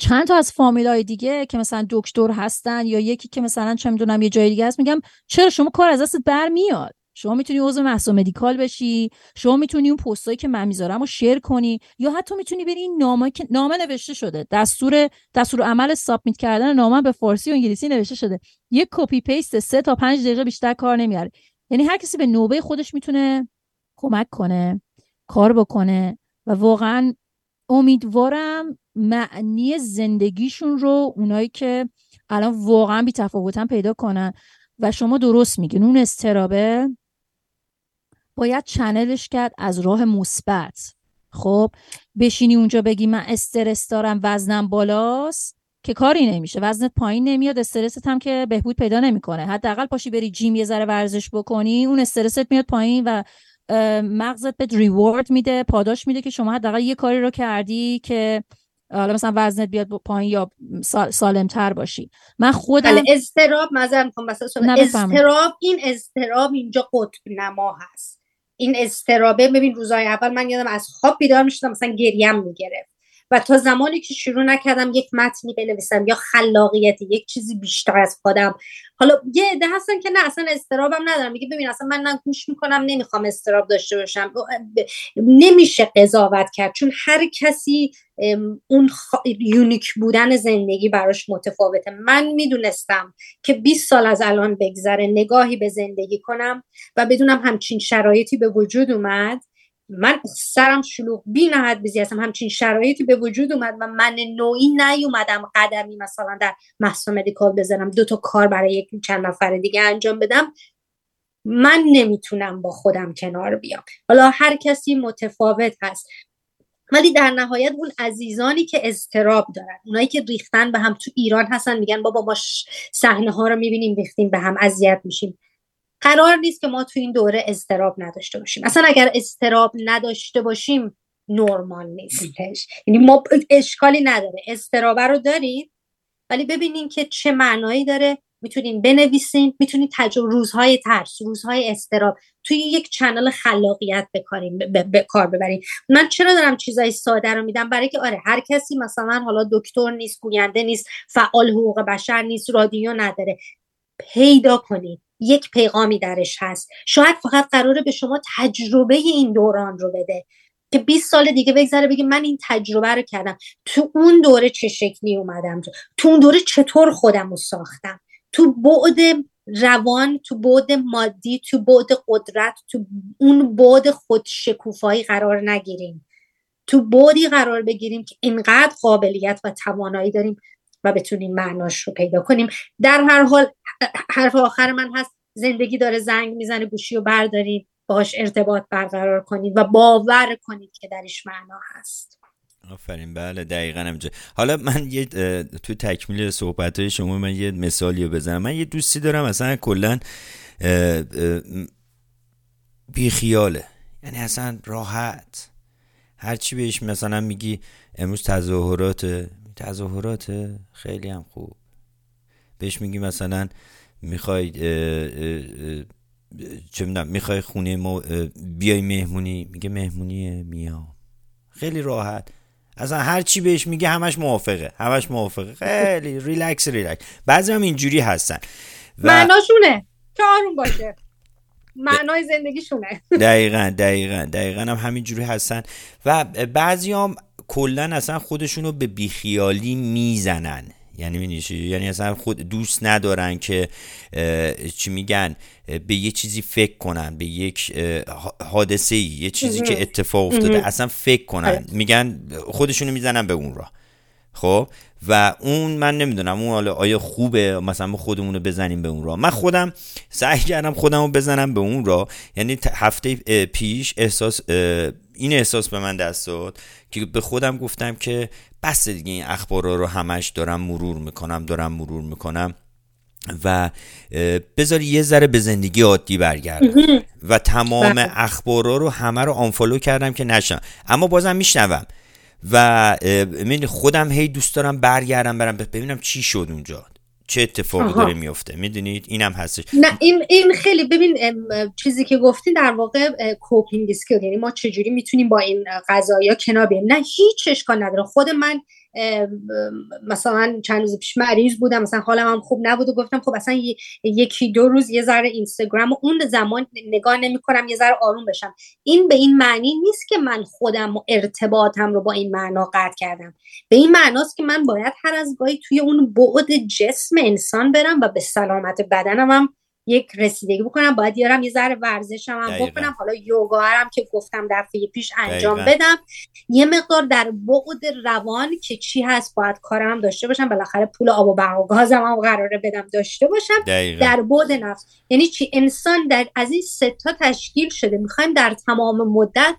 چند تا از فامیلای دیگه که مثلا دکتر هستن یا یکی که مثلا چه می‌دونم یه جای دیگه هست میگم چرا شما کار از دست برمیاد؟ شما می‌تونی عضو مهسا Medical بشی شما می‌تونی اون پستایی که من می‌ذارم رو share کنی یا حتی می‌تونی بری این نامه که نامه نوشته شده دستور دستورالعمل submit کردن نامه به فارسی و انگلیسی نوشته شده. یک copy paste سه تا پنج دقیقه بیشتر کار نمیاره یعنی هر کسی به نوبه خودش می‌تونه کمک کنه کار بکنه و واقعا امیدوارم معنی زندگیشون رو اونایی که الان واقعا بی تفاوتن پیدا کنن. و شما درست میگین. اون استرابه باید چنلش کرد از راه مثبت. خب بشینی اونجا بگی من استرس دارم وزنم بالاست که کاری نمیشه. وزنت پایین نمیاد استرست هم که بهبود پیدا نمی‌کنه. حداقل پاشی بری جیم یه ذره ورزش بکنی اون استرست میاد پایین و مغزت به ریوارد میده پاداش میده که شما حداقل یه کاری رو کردی که حالا مثلا وزنت بیاد پایین یا سالمتر باشی. من خودم بله استراب مثلا استراب این استراب اینجا قطب نما هست. این استرابه ببین روزای اول من یادم از خواب بیدار می‌شدم مثلا گریم می‌گرفت. و تا زمانی که شروع نکردم یک متنی بنویسم یا خلاقیت یک چیزی بیشتر از خودم. حالا یه عده هستن که نه اصلا استرابم ندارم. میگه ببین اصلا من گوش می‌کنم نمی‌خوام استراب داشته باشم. نمیشه قضاوت کرد. چون هر کسی اون یونیک بودن زندگی براش متفاوته. من می‌دونستم که 20 سال از الان بگذره نگاهی به زندگی کنم و بدونم همچین شرایطی به وجود اومد. من سرم شلوغ. بی نهایت بزی هستم. همچین شرایطی به وجود اومد و من نوعی نیومدم قدمی مثلا در محصا مدیکال بزنم. دو تا کار برای یک چند نفر دیگه انجام بدم. من نمی‌تونم با خودم کنار بیام. حالا هر کسی متفاوت هست. ولی در نهایت اون عزیزانی که استراب دارن اونایی که ریختن به هم تو ایران هستن میگن بابا ما صحنه ها رو می‌بینیم ریختیم به هم اذیت میشیم. قرار نیست که ما تو این دوره استراب نداشته باشیم. اصلا اگر استراب نداشته باشیم نرمال نیستش. یعنی ما اشکالی نداره. استراب رو دارید ولی ببینین که چه معنایی داره. می‌تونین بنویسین. می‌تونین تجربه روزهای ترس روزهای استراب توی یک چنل خلاقیت بکاریم به کار ببرین. من چرا دارم چیزای ساده رو میدم؟ برای که آره هر کسی مثلا حالا دکتر نیست گوینده نیست فعال حقوق بشر نیست رادیو نداره. پیدا کنید یک پیغامی درش هست. شاید فقط قراره به شما تجربه این دوران رو بده که 20 سال دیگه بگذره بگی من این تجربه رو کردم. تو اون دوره چه شکلی اومدم؟ تو اون دوره چطور خودم رو ساختم؟ تو بعد روان تو بعد مادی تو بعد قدرت تو اون بعد خودشکوفایی قرار نگیریم. تو بعدی قرار بگیریم که اینقدر قابلیت و توانایی داریم. و بتونیم معناش رو پیدا کنیم. در هر حال حرف آخر من هست زندگی داره زنگ می‌زنه گوشی رو بردارید باش ارتباط برقرار کنید و باور کنید که درش معنا هست. آفرین بله دقیقا همجا حالا من یه تو تکمیل صحبت های شما من یه مثالی رو بزنم. من یه دوستی دارم اصلا کلا بیخیاله. یعنی اصلا راحت. هرچی بهش مثلا میگی امروز تظاهرات تظاهرات خیلی هم خوب. بهش میگی مثلا می‌خوای چه می‌دونم می‌خوای خونه ما بیای مهمونی؟ میگه مهمونیه میام. خیلی راحت. اصلا هر چی بهش میگه همش موافقه همش موافقه. خیلی ریلکس ریلکس. بعضی هم اینجوری هستن. و... معناشونه. که آروم باشه. معنای زندگیشونه. دقیقا دقیقا دقیقا هم همینجوری هستن. و بعضی هم کلا اصلا خودشونو به بیخیالی می‌زنن. یعنی می‌دونی یعنی اصلا خود دوست ندارن که چی میگن به یه چیزی فکر کنن به یک حادثه ای یه چیزی که اتفاق افتاده اصلا فکر کنن. میگن خودشونو می‌زنن به اون راه خب؟ و اون من نمی‌دونم اون حالا آیا خوبه؟ مثلا ما خودمون رو بزنیم به اون را. من خودم سعی کردم خودم رو بزنم به اون را. یعنی هفته پیش احساس این احساس به من دست داد که به خودم گفتم که بس دیگه این اخبارا رو همش دارم مرور می‌کنم دارم مرور می‌کنم و بذاری یه ذره به زندگی عادی برگردم. و تمام بله. اخبارا رو همه رو آنفالو کردم که نشم. اما بازم میشنوم. و خودم هی دوست دارم برگردم برم ببینم چی شد اونجا. چه اتفاقی داره میفته می‌دونید؟ اینم هستش. نه این, این خیلی ببین چیزی که گفتین در واقع کوپینگ اسکیل یعنی ما چجوری می‌تونیم با این قضايا کنار بیایم. نه هیچ اشکال نداره. خود من مثلا چند روز پیش مریض بودم مثلا حالم هم خوب نبود و گفتم خب اصلا یکی دو روز یه ذره اینستاگرام و اون زمان نگاه نمی کنم یه ذره آروم بشم. این به این معنی نیست که من خودم و ارتباطم رو با این معنا قطع کردم. به این معناست که من باید هر از گاهی توی اون بعد جسم انسان برم و به سلامت بدنم هم یک رسیدگی بکنم باید یارم یه ذره ورزشم هم بکنم. حالا یوگا هم که گفتم دفعه پیش انجام بدم. یه مقدار در بعد روان که چی هست باید کارم داشته باشم. بالاخره پول آب و برق و گازم هم قراره بدم داشته باشم. در بعد نفس. یعنی چی؟ انسان در از این ستا تشکیل شده. می‌خوایم در تمام مدت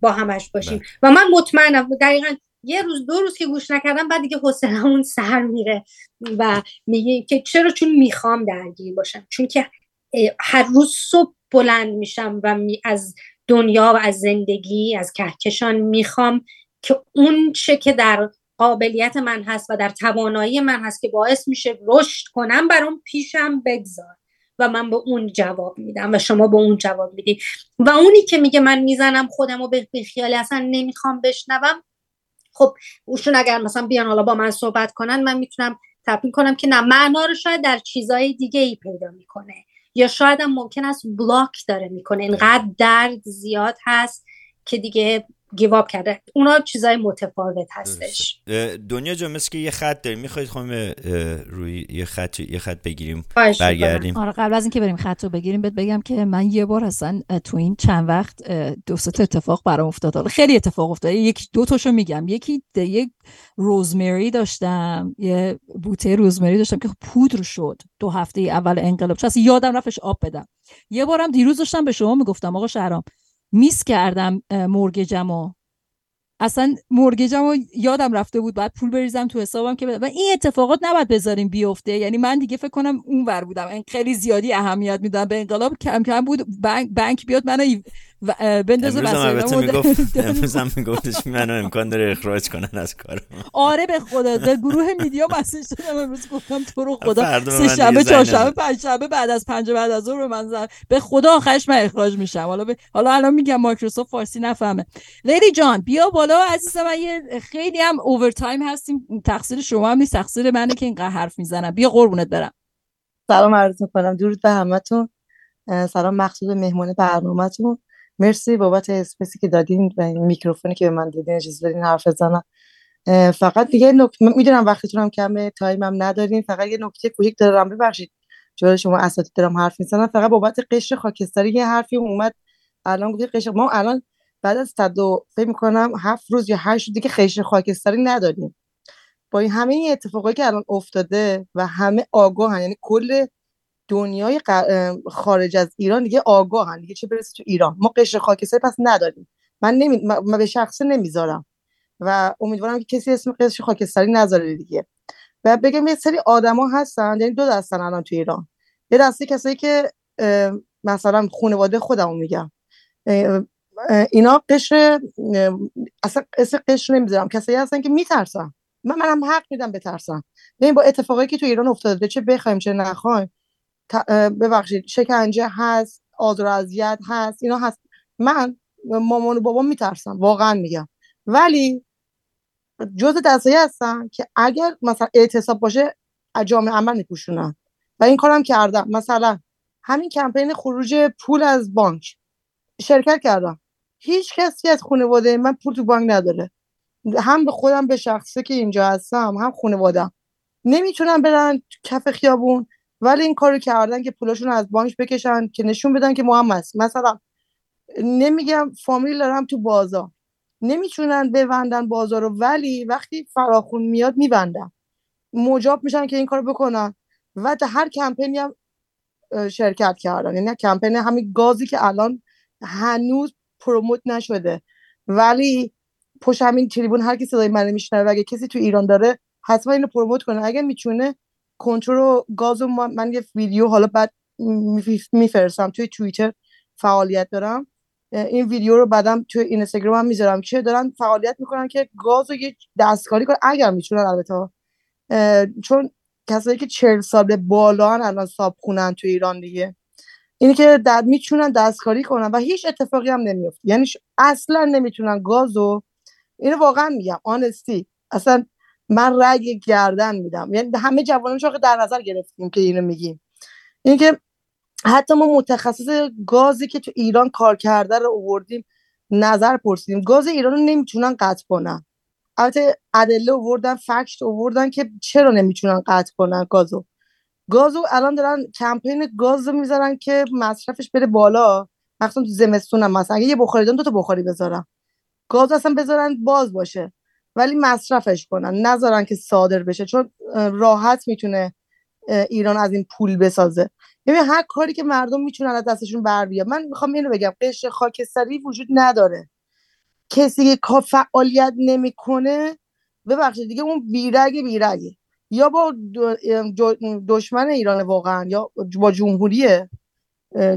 با همش باشیم. بله. و من مطمئنم دقیقا یه روز دو روز که گوش نکردم بعد دیگه حوصله‌مون سر میره و میگه که چرا چون می‌خوام درگیر باشم؟ چون که هر روز صبح بلند میشم و از دنیا و از زندگی از کهکشان می‌خوام که اون چه که در قابلیت من هست و در توانایی من هست که باعث میشه رشد کنم برام پیشم بگذار و من به اون جواب میدم و شما به اون جواب می‌دید و اونی که میگه من می‌زنم خودم رو به خیال اصلا نمی‌خوام بشنوم خب اوشون اگر مثلا بیان حالا با من صحبت کنن من می‌تونم تبیین کنم که نه معنا رو شاید در چیزهای دیگه ای پیدا می‌کنه. یا شاید هم ممکن است بلاک داره می‌کنه. اینقدر درد زیاد هست که دیگه گیواب کرده. اونا چیزای متفاوت هستش. دنیا جا مثل که یه خط داریم. می‌خواید خواهیم روی یه خط یه خط بگیریم برگردیم. آره قبل از اینکه بریم خط رو بگیریم بهت بگم که من یه بار اصلا تو این چند وقت دو تا اتفاق برام افتاد. خیلی اتفاق افتاد یکی دو تاشو میگم. یکی یک روزمری داشتم یه بوته روزمری داشتم که پودر شد. دو هفته اول انقلاب. چون یادم رفتش آب بدم. یه بارم دیروز داشتم به شما می‌گفتم آقا شهرام میس کردم مورگجمو اصلا مورگجمو یادم رفته بود بعد پول بریزم تو حسابم که و این اتفاقات نباید بذاریم بیفته. یعنی من دیگه فکر کنم اون ور بودم. این خیلی زیادی اهمیت میدم به انقلاب کم کم بود. بانک, بانک بیاد منو بندازه می‌گفت امروز هم میگفتش منو امکان داره اخراج کنن از کار آره به خدا به گروه میدیا مسیج دادم امروز گفتم تو رو خدا سه شنبه چهارشنبه پنج شنبه بعد از پنج بعد از ظهر من زن به خدا آخرش من اخراج میشم. حالا ب... حالا الان میگم مایکروسافت فارسی نفهمه. لیدی جان بیا بالا عزیز من یه خیلی هم overtime هستیم. تقصیر شما هم نیست تقصیر منه که اینقدر حرف می‌زنم. بیا قربونت برم. سلام عرض می‌کنم. درود به همتون. سلام مخصوص مهمون برنامهتون. مرسی بابت space ی که دادین و میکروفونی که به من دادین اجازه دادین حرف بزنم فقط دیگه نکته می‌دونم وقتتونم کمه time م ندارین فقط یه نکته کوچیک دارم ببخشید. جلوی شما اساتید دارم حرف می‌زنم فقط بابت قشر خاکستری یه حرفی اومد. الان گفتید قشر ما الان بعد از صد فکر می‌کنم هفت روز یا هشت دیگه قشر خاکستری نداریم. با این همه این اتفاقایی که الان افتاده و همه آگاهن یعنی کل دنیای خارج از ایران دیگه آگاهن دیگه چه برسه تو ایران؟ ما قشر خاکستری پس نداریم. من نمی... من به شخصه نمی‌ذارم. و امیدوارم که کسی اسم قشر خاکستری نذاره دیگه. و بگم یه سری آدما هستن یعنی دو دستن الان تو ایران. یه دسته کسایی که مثلا خانواده خودمو میگم. اینا قشر اصلا اسم قشر نمی‌ذارم. کسایی هستن که میترسن. من منم حق میدم بترسم ببین با اتفاقایی که تو ایران افتاده چه بخوایم چه نخوایم ببخشید شکنجه هست آزار اذیت هست اینا هست. من مامان و بابا میترسم واقعا میگم. ولی جز دستایی هستن که اگر مثلا اعتصاب باشه جامعه عمل میپوشونن. و این کارم کردم. مثلا همین کمپین خروج پول از بانک. شرکت کردم. هیچ کسی از خانواده من پول تو بانک نداره. هم به خودم به شخصه که اینجا هستم هم خانوادم. نمی‌تونم برن کف خیابون. ولی این کارو کردن که پولاشون از بانک بکشن که نشون بدن که هست مثلا نمیگم فامیل دارم تو بازار نمی‌تونن ببندن بازار رو ولی وقتی فراخون میاد میبندن. مجاب میشن که این کارو بکنن. و در هر کمپینی هم شرکت کردن. یعنی کمپین همین گازی که الان هنوز پروموت نشده. ولی پشت همین تریبون هر کی صدای من میشنوه اگه کسی تو ایران داره حتما اینو پروموت کنه. اگه می‌تونه کنترل گاز من یه ویدیو حالا بعد میفرستم توی توییتر فعالیت دارم. این ویدیو رو بعدم توی اینستاگرام هم می‌ذارم که دارن فعالیت می‌کنن که گاز رو یه دستکاری کنن. اگر می‌تونن البته. چون کسایی که چهل سال بالا الان ساب خونن توی ایران دیگه. اینی که در می‌تونن دستکاری کنن و هیچ اتفاقی هم نمیفته یعنی اصلا نمی‌تونن گازو اینو واقعا میگم آنستی اصلا من رگ گردن میدم. یعنی همه جوانان شاخه در نظر گرفتیم که اینو میگیم. اینکه حتی ما متخصص گازی که تو ایران کار کرده رو آوردیم نظر پرسیدیم. گاز ایران رو نمی‌تونن قطع کنن. البته ادله آوردن فکت آوردن که چرا نمی‌تونن قطع کنن گازو. گازو الان دارن کمپین گاز رو می‌ذارن که مصرفش بره بالا. مخصوصا تو زمستون هم مثلا اگه یه بخاری دارن دو تا بخاری بذارن گاز اصلا بذارن باز باشه. ولی مصرفش کنن نذارن که صادر بشه چون راحت می‌تونه ایران از این پول بسازه. ببین هر کاری که مردم می‌تونن از دستشون بر بیاد. من می‌خوام اینو بگم قشر خاکستری وجود نداره. کسی که فعالیت نمی‌کنه ببخشید دیگه اون بیرگ بیرگه. یا با دشمن ایران واقعا یا با جمهوری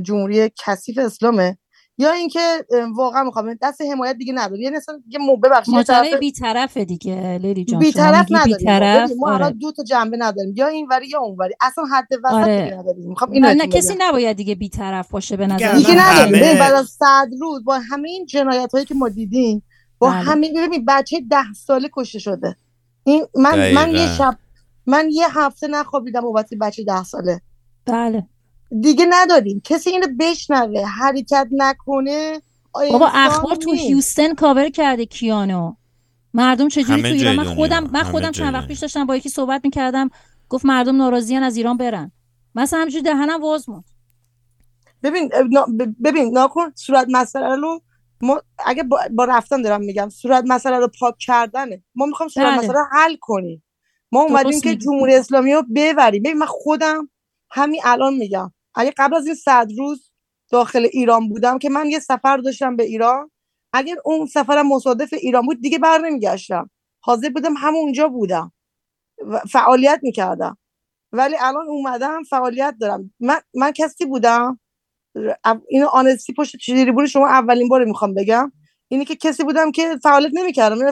جمهوری کثیف اسلامه یا اینکه واقعا می‌خوام. دست حمایت دیگه نداره. یعنی اصلا دیگه مو ببخشید ماجرای بی‌طرف دیگه لیلی جان. بی‌طرف نداریم. بی‌طرف؟ ما الان آره. دو تا جنبه نداریم. یا این وری یا اون وری اصلا حد وسط آره. دیگه نداریم. می‌خوام اینو نه بهتون کسی. نباید دیگه بی‌طرف باشه به نظر دیگه نداریم. ببین بعد از صد روز با همه این جنایت هایی که ما دیدیم با بله. همین ببین بچه ده ساله کشته شده. این من من یه. شب من یه هفته نخوابیدم بابت بچه ده ساله. بله. دیگه نداریم. کسی اینو بشنوه حرکت نکنه بابا اخبار تو. هیوستن کاور کرده کیانو. مردم چجوری تو ایران؟ من خودم من خودم چند وقت. پیش داشتم با یکی صحبت می‌کردم گفت مردم ناراضیان از ایران برن. مثلا همجوری دهنم واز موند. ببین ببین ناکن صورت مسئله رو ما اگه با, رفتن دارم میگم صورت مسئله رو پاک کردنه. ما می‌خوام صورت بله. مسئله رو حل کنیم. ما اومدیم که. جمهوری اسلامی رو ببریم. ببین من خودم همین الان میگم. اگه قبل از این صد روز داخل ایران بودم که من یه سفر داشتم به ایران اگر اون سفرم مصادف ایران بود دیگه بر نمیگشتم. حاضر بودم همونجا بودم. فعالیت می‌کردم. ولی الان اومدم فعالیت دارم. من, من کسی بودم؟ اینو آنستی پشت تریبون شما اولین بار می‌خوام بگم. اینی که کسی بودم که فعالیت نمی‌کردم. یعنی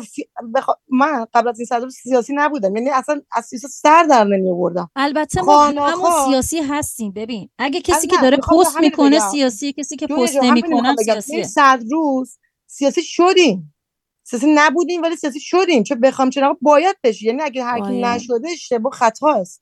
بخوا- من قبل از این صدر سیاسی نبودم. یعنی اصلا از سیاست سر در نمی آوردم البته ما همون سیاسی هستیم. ببین اگه کسی که داره پست می‌کنه. سیاسی کسی که پست. این سیاسیه صد روز سیاسی شدیم. سیاسی نبودیم ولی سیاسی شدیم. چون بخوام چرا باید بشی یعنی اگه هر کی. نشده اشتباه خطا است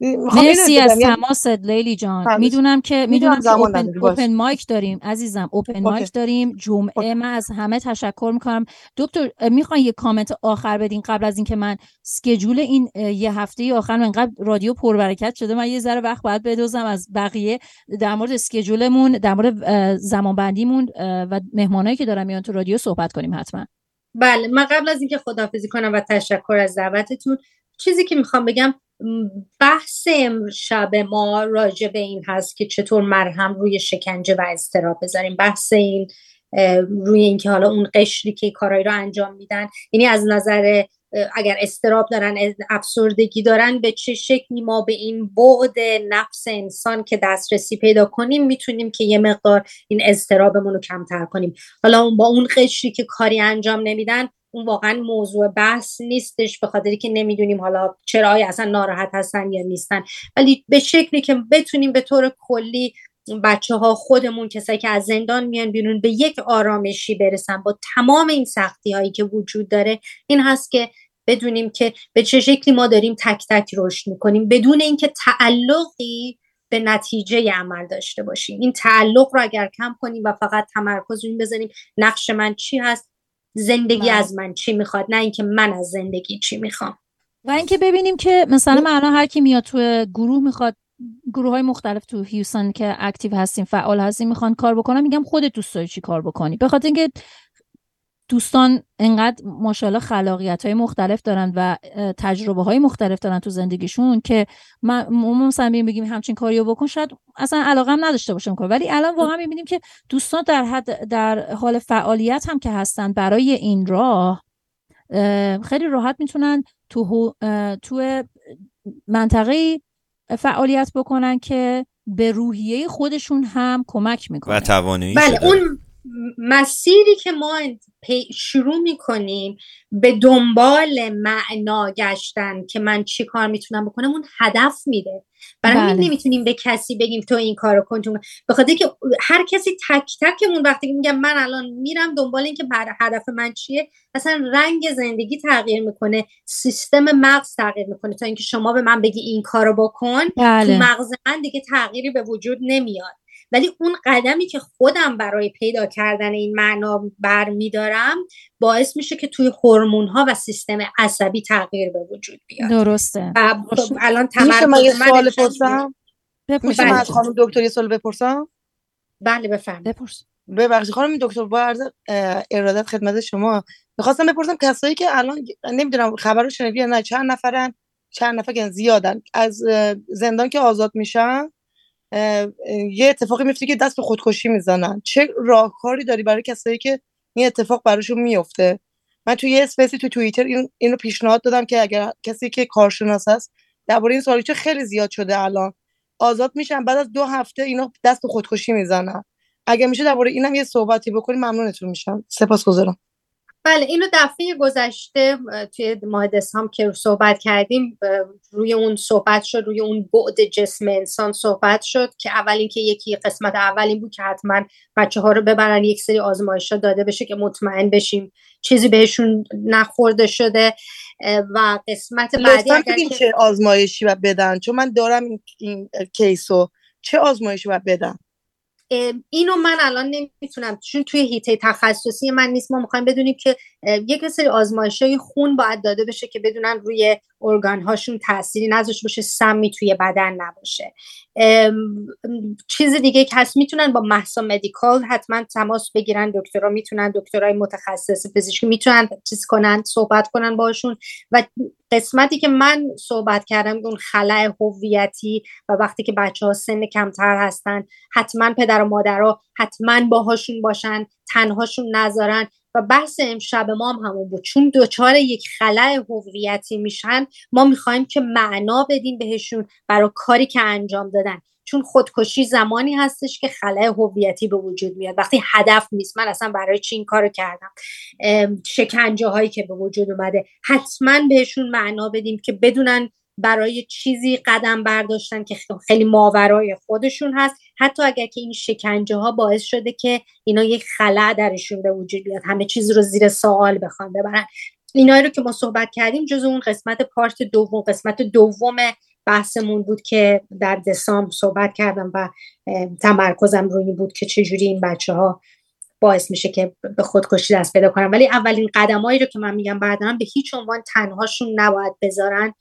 مرسی از. یعنی تماست لیلی جان. می‌دونم که می‌دونم که زمان open. open mic داریم عزیزم open okay. mic داریم جمعه okay. من از همه تشکر می‌کنم دکتر می‌خوان یه کامنت آخر بدین قبل از اینکه من schedule این یه هفته آخر من انقدر رادیو پربرکت شده من یه ذره وقت باید بدوزم از بقیه در مورد schedule مون در مورد اه، زمانبندیمون اه، و مهمانایی که دارم میان تو رادیو صحبت کنیم حتما بله من قبل از اینکه خداحافظی کنم و تشکر از دعوتتون چیزی که می‌خوام بگم بحث شب ما راجع به این هست که چطور مرهم روی شکنجه و اضطراب بذاریم. بحث این روی اینکه حالا اون قشری که کارایی رو انجام میدن یعنی از نظر اگر استراب دارن افسردگی دارن به چه شکلی ما به این بعد نفس انسان که دسترسی پیدا کنیم می‌تونیم که یه مقدار این اضطرابمون رو کمتر کنیم؟ حالا با اون قشری که کاری انجام نمیدن اون واقعا موضوع بحث نیستش به خاطری که نمی‌دونیم حالا چرا اصلا ناراحت هستن یا نیستن. ولی به شکلی که بتونیم به طور کلی بچه ها خودمون کسایی که از زندان میان بیرون به یک آرامشی برسن با تمام این سختی هایی که وجود داره این هست که بدونیم که به چه شکلی ما داریم تک تک رشد می‌کنیم. بدون اینکه تعلقی به نتیجه عمل داشته باشیم. این تعلق رو اگر کم کنیم و فقط تمرکز روی این بذاریم نقش من چی هست؟ زندگی بله. از من چی می‌خواد نه اینکه من از زندگی چی می‌خوام و اینکه ببینیم که مثلا من الان هر کی میاد تو گروه می‌خواد گروه های مختلف تو هیوستن که اکتیو هستیم فعال هستیم می‌خوان کار بکنن میگم خودت دوست داری چی کار بکنی به خاطر اینکه دوستان انقدر ماشاءالله خلاقیت های مختلف دارن و تجربه های مختلف دارن تو زندگیشون که ما مثلا بگیم همچین کاریو بکن شاید اصلا علاقه هم نداشته باشم کار. ولی الان واقعا می‌بینیم که دوستان در حد در حال فعالیت هم که هستن برای این راه خیلی راحت می‌تونن تو تو منطقه فعالیت بکنن که به روحیه خودشون هم کمک می‌کنه. و توانایی بله اون مسیری که ما شروع می‌کنیم به دنبال معنا گشتن که من چی کار می‌تونم بکنم اون هدف میده برای بله. نمی‌تونیم به کسی بگیم تو این کارو کن تو بخاطر که هر کسی تک تکمون وقتی میگم من الان میرم دنبال اینکه هدف من چیه اصلا رنگ زندگی تغییر می‌کنه سیستم مغز تغییر می‌کنه تا اینکه شما به من بگی این کارو بکن بله. تو مغز من دیگه تغییری به وجود نمیاد ولی اون قدمی که خودم برای پیدا کردن این معنا برمیدارم باعث میشه که توی هورمون ها و سیستم عصبی تغییر به وجود بیاد. درسته. و الان تمرکز یه سوال بپرسم؟ میشه من از خانم دکتر یه سوال بپرسم؟ بله بفرم بپرس. ببخشید خانم دکتر با عرض ارادت خدمت شما می‌خواستم بپرسم کسایی که الان نمی‌دونم خبر رو شنیدی یا نه چند نفرن؟ چند نفر زیادن؟ از زندان که آزاد میشن؟ یه اتفاقی میفته که دست به خودکشی می‌زنن. چه راهکاری داری برای کسایی که این اتفاق براشون میفته من توی یه اسپیسی تو توییتر این اینو پیشنهاد دادم که اگر کسی که کارشناس هست درباره این سوالی چه خیلی زیاد شده الان آزاد میشن بعد از دو هفته اینا دست به خودکشی می‌زنن. اگه میشه درباره اینم یه صحبتی بکنیم ممنونتون میشم. سپاسگزارم. بله اینو دفعه گذشته توی ماه دسامبر که صحبت کردیم روی اون صحبت شد روی اون بعد جسم انسان صحبت شد که اول اینکه یکی قسمت اول این بود که حتما بچه ها رو ببرن یک سری آزمایش ها داده بشه که مطمئن بشیم چیزی بهشون نخورده شده. و قسمت بعدی اگر چه آزمایشی باید بدن؟ چون من دارم این, کیسو. چه آزمایشی باید بدن؟ اینو من الان نمی‌تونم. چون توی هیته تخصصی من نیست. ما می‌خوایم بدونیم که یک سری آزمایش های خون باید داده بشه که بدونن روی ارگان هاشون تأثیری نذاشته باشه سمی توی بدن نباشه. چیز دیگه که هست می‌تونن با محسا مدیکال حتما تماس بگیرن دکترها می‌تونن دکترای متخصص پزشکی می‌تونن چیز کنن صحبت کنن باشون و قسمتی که من صحبت کردم اون خلع هویتی و وقتی که بچه ها سن کمتر هستن حتما پدر و مادرها حتما باهاشون باشن تنهاشون نذارن. و بحث امشب ما هم همون بود. چون دچار یک خلع هویتی میشن ما می‌خوایم که معنا بدیم بهشون برای کاری که انجام دادن. چون خودکشی زمانی هستش که خلع هویتی به وجود میاد. وقتی هدف نیست من اصلا برای چی این کارو کردم؟ شکنجه هایی که به وجود اومده. حتما بهشون معنا بدیم که بدونن برای چیزی قدم برداشتن که خیلی ماورای خودشون هست. حتی اگر که این شکنجه ها باعث شده که اینا یک خلع درشون به وجود بیاد همه چیز رو زیر سوال بخوان ببرن. اینا رو که ما صحبت کردیم جز اون قسمت پارت دوم قسمت دوم بحثمون بود که در دسامبر صحبت کردم و تمرکزم روی بود که چجوری این بچه ها باعث میشه که به خودکشی دست پیدا کنن. ولی اولین قدمایی رو که من میگم بعدا به هیچ عنوان تنهاشون نباید بذارن.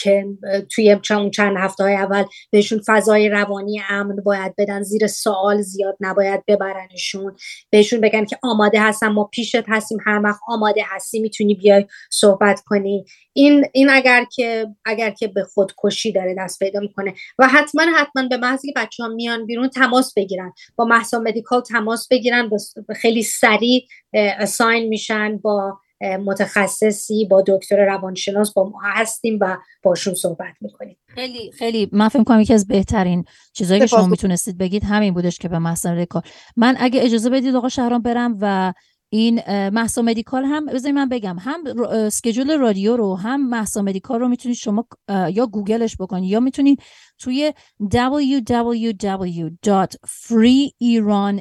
که توی چند چند هفته های اول بهشون فضای روانی امن باید بدن زیر سوال زیاد نباید ببرنشون. بهشون بگن که آماده هستم ما پیشت هستیم هر وقت آماده هستی می‌تونی بیای صحبت کنی. این این اگر که اگر که به خودکشی داره دست پیدا می‌کنه. و حتما حتما به محضی که بچه ها میان بیرون تماس بگیرن. با محسا مدیکال تماس بگیرن خیلی سریع اساین میشن با متخصصی با دکتر روانشناس با ما هستیم و باشون صحبت می‌کنیم. خیلی خیلی. من فکر کنم یکی از بهترین چیزایی که شما می‌تونستید بگید همین بودش که به مسئله کار. من اگه اجازه بدید آقا شهرام برم و این مهسا Medical هم بذارید من بگم هم schedule رادیو رو هم مهسا Medical رو می‌تونید شما یا گوگلش بکنید یا می‌تونید توی www.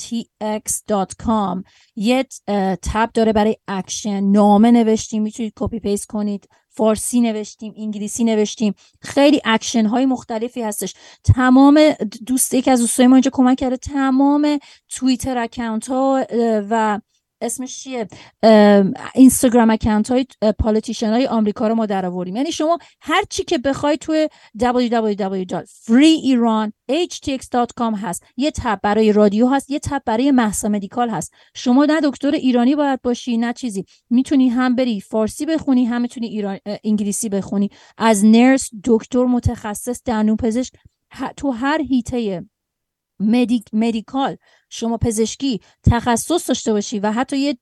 freeiranhtx.com یه tab داره برای اکشن نامه نوشتیم می‌تونید copy paste کنید. فارسی نوشتیم انگلیسی نوشتیم. خیلی اکشن های مختلفی هستش. تمام دوست یکی از دوستای ما اینجا کمک کرده تمام Twitter account ها و اسمش چیه؟ Instagram account های politician های آمریکا رو ما در آوردیم. یعنی شما هر چی که بخوای توی www.freeiranhtx.com هست. یه tab برای رادیو هست یه tab برای مهسا Medical هست. شما نه دکتر ایرانی باید باشی نه چیزی. می‌تونی هم بری فارسی بخونی هم می‌تونی ایران... انگلیسی بخونی. از nurse دکتر متخصص دندون تو هر هیطه medic، medical شما پزشکی تخصص داشته باشی و حتی یه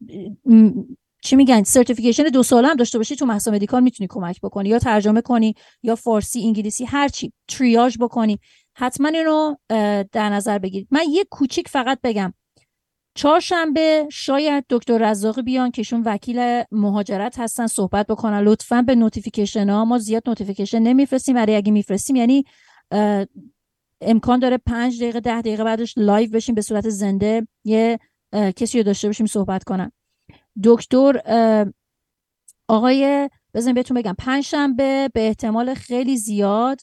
چی میگن certification دو ساله هم داشته باشی تو مهسا Medical می‌تونی کمک بکنی یا ترجمه کنی یا فارسی انگلیسی هر چی triage بکنی. حتما اینو در نظر بگیرید. من یه کوچیک فقط بگم. چهارشنبه شاید دکتر رزاقی بیان که ایشون وکیل مهاجرت هستن صحبت بکنن. لطفا به notification ها ما زیاد notification نمیفرستیم. برای اگه میفرستیم یعنی امکان داره پنج دقیقه ده دقیقه بعدش live بشیم به صورت زنده یه کسی رو داشته باشیم صحبت کنم. دکتر آقای بذارین بهتون بگم پنج شنبه به احتمال خیلی زیاد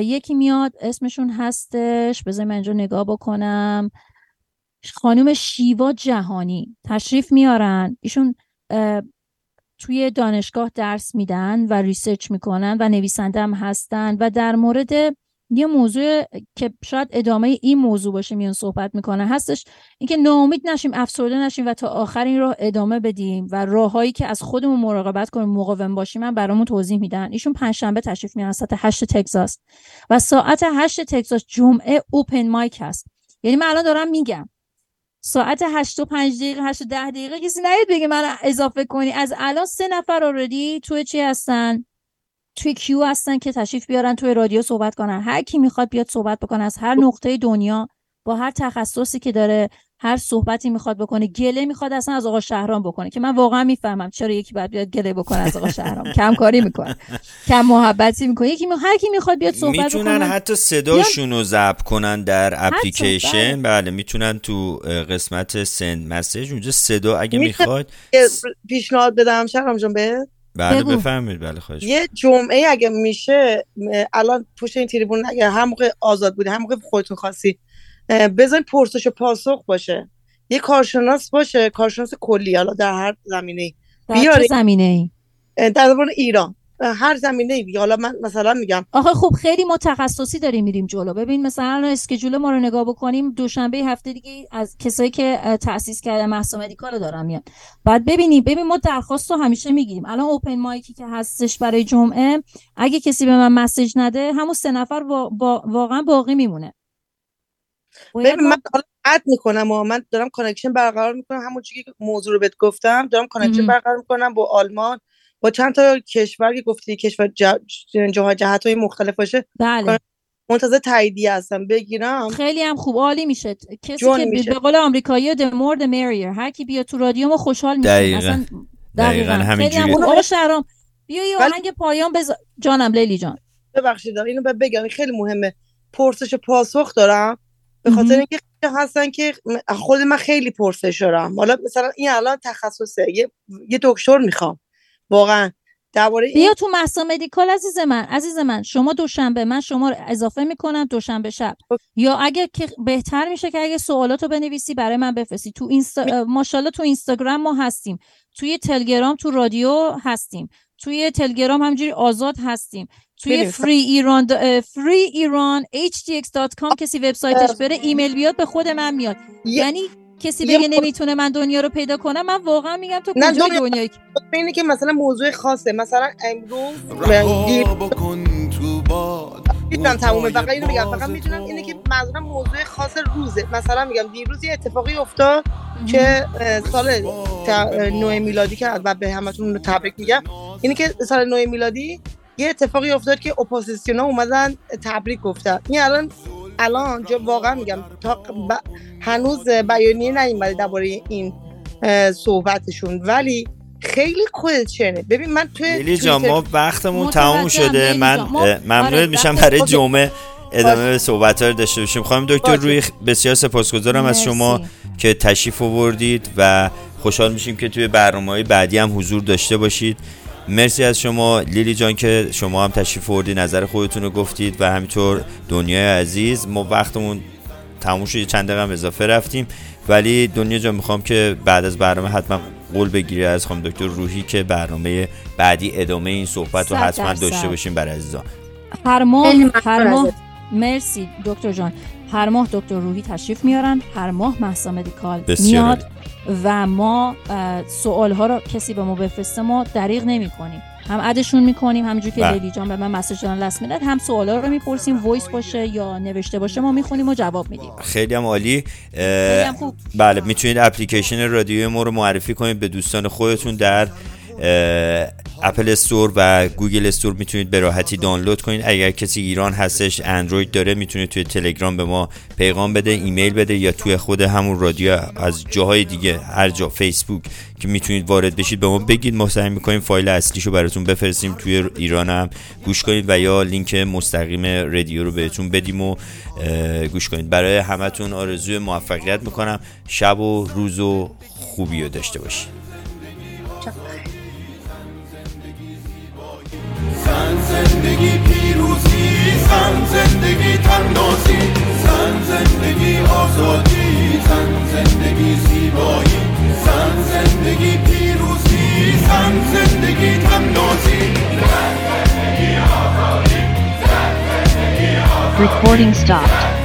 یکی میاد اسمشون هستش بذارین من اینجا نگاه بکنم. خانم شیوا جهانی تشریف میارن. ایشون توی دانشگاه درس میدن و research می‌کنن و نویسنده هم هستن و در مورد یه موضوع که شاید ادامه این موضوع باشه میان صحبت می‌کنه هستش اینکه ناامید نشیم افسرده نشیم و تا آخر این راه ادامه بدیم و راههایی که از خودمون مراقبت کنیم مقاوم باشیم من برامون توضیح میدن. ایشون پنجشنبه تشریف میارن ساعت 8 تگزاس. و ساعت 8 تگزاس جمعه اوپن مایک هست. یعنی من الان دارم میگم. ساعت 8 و 5 دقیقه 8 و 10 دقیقه کسی نیاد بگه من اضافه کنی. از الان سه نفر اوردی تو چی هستن؟ توی کیو هستن که تشریف بیارن توی رادیو صحبت کنن. هر کی می‌خواد بیاد صحبت بکنه از هر نقطه دنیا با هر تخصصی که داره هر صحبتی می‌خواد بکنه. گله می‌خواد اصلا از آقا شهرام بکنه که من واقعا می‌فهمم چرا یکی باید بیاد گله بکنه از آقا شهرام. کم کاری می‌کنه کم محبتی می‌کنه. یکی می... هر کی می‌خواد بیاد صحبت می‌تونن بکنه حتی صداشون رو ضبط کنن در اپلیکیشن. بله. بله می‌تونن تو قسمت سند مسیج. اونجا صدا اگه می‌خواد پیشنهاد بدم شهرام جان به بله بگو. بفرمایید. بله خواهش یه جمعه اگه میشه الان پشت این تریبون اگه هم موقع آزاد بودی هم موقع خودتون خواستی بذارین پرسش و پاسخ باشه. یه کارشناس باشه کارشناس کلی حالا در هر زمینه در چه بیاری. زمینه ای در زبان ایران. هر زمینه ای. حالا من مثلا میگم آخه خب خیلی ما تخصصی داریم میریم جلو. ببین مثلا الان اسکجول ما رو نگاه بکنیم دوشنبه هفته دیگه از کسایی که اه، تأسیس کردن محسا مدیکال رو دارن میان. بعد ببینیم ببین ما درخواست رو همیشه می‌گیریم. الان open mic ی که هستش برای جمعه اگه کسی به من message نده همون سه نفر با- واقعا باقی میمونه. ببین من حالا add می‌کنم و من دارم connection برقرار می‌کنم. همون چیزی که موضوع رو بهت گفتم دارم connection. برقرار می‌کنم با آلمان. با چند تا کشور که گفتی کشور جه... جهت های مختلف باشه بله. منتظر تاییدیه هستم. بگیرم. خیلی هم خوب. عالی میشه. کسی که میشه. به قول آمریکایی the more the merrier. هر کی بیاد تو رادیو ما خوشحال میشیم دقیقاً. اصلا دقیقاً خیلی هم همینجوری. خوب. آقا شهرام بیا یه آهنگ پایان بز... جانم لیلی جان. ببخشید اینو به بگم. خیلی مهمه. پرسش و پاسخ دارم. به خاطر. اینکه خیلی هستن که خود من خیلی پرسش دارم. حالا مثلا این الان تخصصه. یه, یه دکتر می‌خوام. واقعا. درباره این بیا تو محسا مدیکال عزیز من عزیز من شما دوشنبه من شما رو اضافه می‌کنم دوشنبه شب. اوکی. یا اگه که بهتر میشه که اگه سوالاتو بنویسی برای من بفرستی. تو اینستا... ماشاءالله تو اینستاگرام ما هستیم. توی تلگرام تو رادیو هستیم. توی تلگرام همجوری آزاد هستیم. توی فری ایران فری ایران htx.com کسی وبسایتش بره ایمیل بیاد به خود من میاد. یعنی کسی بگه نمی‌تونه من دنیا رو پیدا کنم من واقعا میگم تو نه، کجای دنیا- دنیایی؟ اینه که مثلا موضوع خاصه. مثلا امروز بکن تو باد. می‌دونم تمومه فقط اینو میگم. فقط می‌دونم تو. اینه که منظورم موضوع خاص روزه. مثلا میگم دیروز یه اتفاقی افتاد که سال نو میلادی که و به همتون تبریک میگم. اینه که سال نو میلادی یه اتفاقی افتاد که اپوزیسیون ها اومدن تبریک گفتن. این الان الان جا واقعا میگم تا ب... هنوز بیانیه نیومده درباره این صحبتشون. ولی خیلی کوشنه ببین من توی لیلی جان ما وقتمون تموم شده. من ممنون آره، میشم برای. جمعه ادامه صحبت رو داشته باشیم. خانم دکتر. روی بسیار سپاسگزارم از شما. که تشریف آوردید و خوشحال میشیم که توی برنامه های بعدی هم حضور داشته باشید. مرسی از شما. لیلی جان که شما هم تشریف آوردید نظر خودتون رو گفتید و همینطور دنیای عزیز. ما وقتمون تموم شد یه چند دقیقه هم اضافه رفتیم. ولی دنیا جا می‌خوام که بعد از برنامه حتما قول بگیری از خانم دکتر روحی که برنامه بعدی ادامه این صحبت رو حتما داشته باشیم برای عزیزان. هر ماه هر ماه مرسی دکتر جان. هر ماه دکتر روحی تشریف میارن هر ماه مهسا Medical میاد و ما سوال ها رو کسی به ما بفرسته ما دریغ نمی کنیم هم add شون می‌کنیم همونجور که بله. لیلی جان به من message دادن لست می‌داد هم سوالا رو می‌پرسیم voice باشه یا نوشته باشه ما می‌خونیم و جواب میدیم. خیلی هم عالی. بله می‌تونید اپلیکیشن رادیو ما رو معرفی کنید به دوستان خودتون در Apple Store و Google Store می‌تونید به راحتی دانلود کنید. اگر کسی ایران هستش اندروید داره می‌تونه توی تلگرام به ما پیغام بده ایمیل بده یا توی خود همون رادیو از جاهای دیگه هر جا فیسبوک که می‌تونید وارد بشید به ما بگید. ما سعی می‌کنیم فایل اصلیشو براتون بفرستیم. توی ایران هم گوش کنید و یا لینک مستقیم رادیو رو بهتون بدیم و گوش کنید. برای همتون آرزوی موفقیت می‌کنم. شب و روز و خوبی رو داشته باشید. زندگی پیروزی زن زندگی تنازی زن زندگی آزادی زن زندگی زیبایی زن زندگی پیروزی زن زندگی تنازی زن زندگی آزادی زن زندگی آزادی Recording stopped.